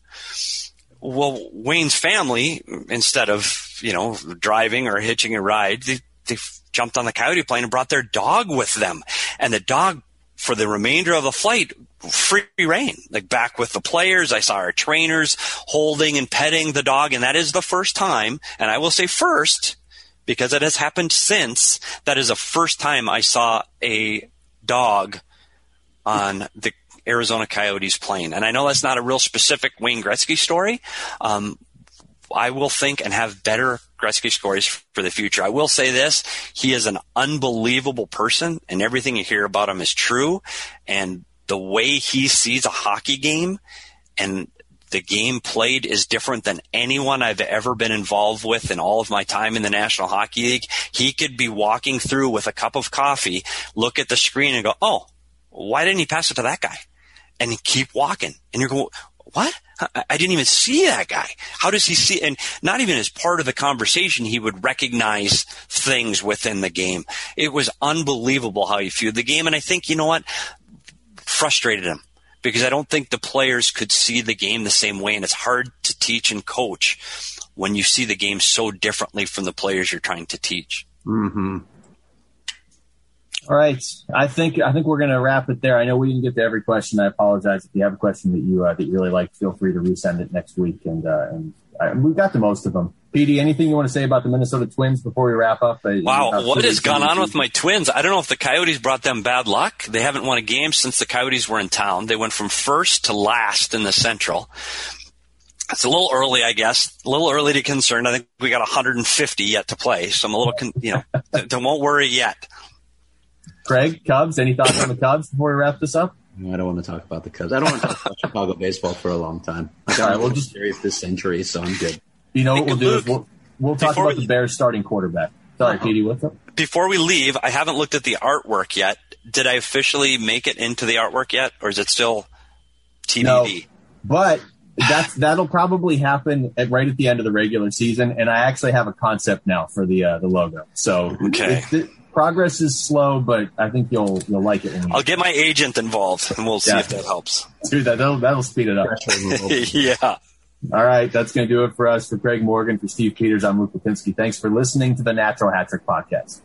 Speaker 4: Well, Wayne's family, instead of, you know, driving or hitching a ride, they, they jumped on the coyote plane and brought their dog with them. And the dog for the remainder of the flight free reign, like back with the players. I saw our trainers holding and petting the dog. And that is the first time, and I will say first, because it has happened since, that is the first time I saw a dog on the Arizona Coyotes plane. And I know that's not a real specific Wayne Gretzky story. Um, I will think and have better Gretzky stories for the future. I will say this. He is an unbelievable person and everything you hear about him is true. And the way he sees a hockey game and the game played is different than anyone I've ever been involved with in all of my time in the National Hockey League. He could be walking through with a cup of coffee, look at the screen and go, Oh, why didn't he pass it to that guy? And keep walking. And you're going, what? I didn't even see that guy. How does he see? And not even as part of the conversation, he would recognize things within the game. It was unbelievable how he viewed the game. And I think, you know what? frustrated him because I don't think the players could see the game the same way. And it's hard to teach and coach when you see the game so differently from the players you're trying to teach.
Speaker 3: Mm-hmm.
Speaker 2: All right, I think I think we're going to wrap it there. I know we didn't get to every question. I apologize. If you have a question that you uh, that you really like, feel free to resend it next week, and uh, and I, we got to most of them. PD, anything you want to say about the Minnesota Twins before we wrap up?
Speaker 4: Uh, wow, what has gone on with my Twins? I don't know if the Coyotes brought them bad luck. They haven't won a game since the Coyotes were in town. They went from first to last in the Central. It's a little early, I guess. A little early to concern. I think we got 150 yet to play, so I'm a little, con- you know, don't worry yet.
Speaker 2: Craig, Cubs. Any thoughts on the Cubs before we wrap this up?
Speaker 3: I don't want to talk about the Cubs. I don't want to talk about Chicago baseball for a long time. I got right, we'll just serious this century, so I'm good.
Speaker 2: You know what we'll do Luke, is we'll, we'll talk about we, the Bears starting quarterback. Sorry, uh-huh. Katie, what's up?
Speaker 4: Before we leave, I haven't looked at the artwork yet. Did I officially make it into the artwork yet, or is it still TBD? No,
Speaker 2: but that's that'll probably happen at right at the end of the regular season, and I actually have a concept now for the uh, the logo. So
Speaker 4: okay.
Speaker 2: It, it, progress is slow, but I think you'll you'll like it.
Speaker 4: I'll get my agent involved, and we'll see yeah. if that helps.
Speaker 2: Dude, that, that'll that'll speed it up.
Speaker 4: yeah.
Speaker 2: All right, that's going to do it for us. For Craig Morgan, for Steve Peters, I'm Luke Lapinski. Thanks for listening to the Natural Hat Trick Podcast.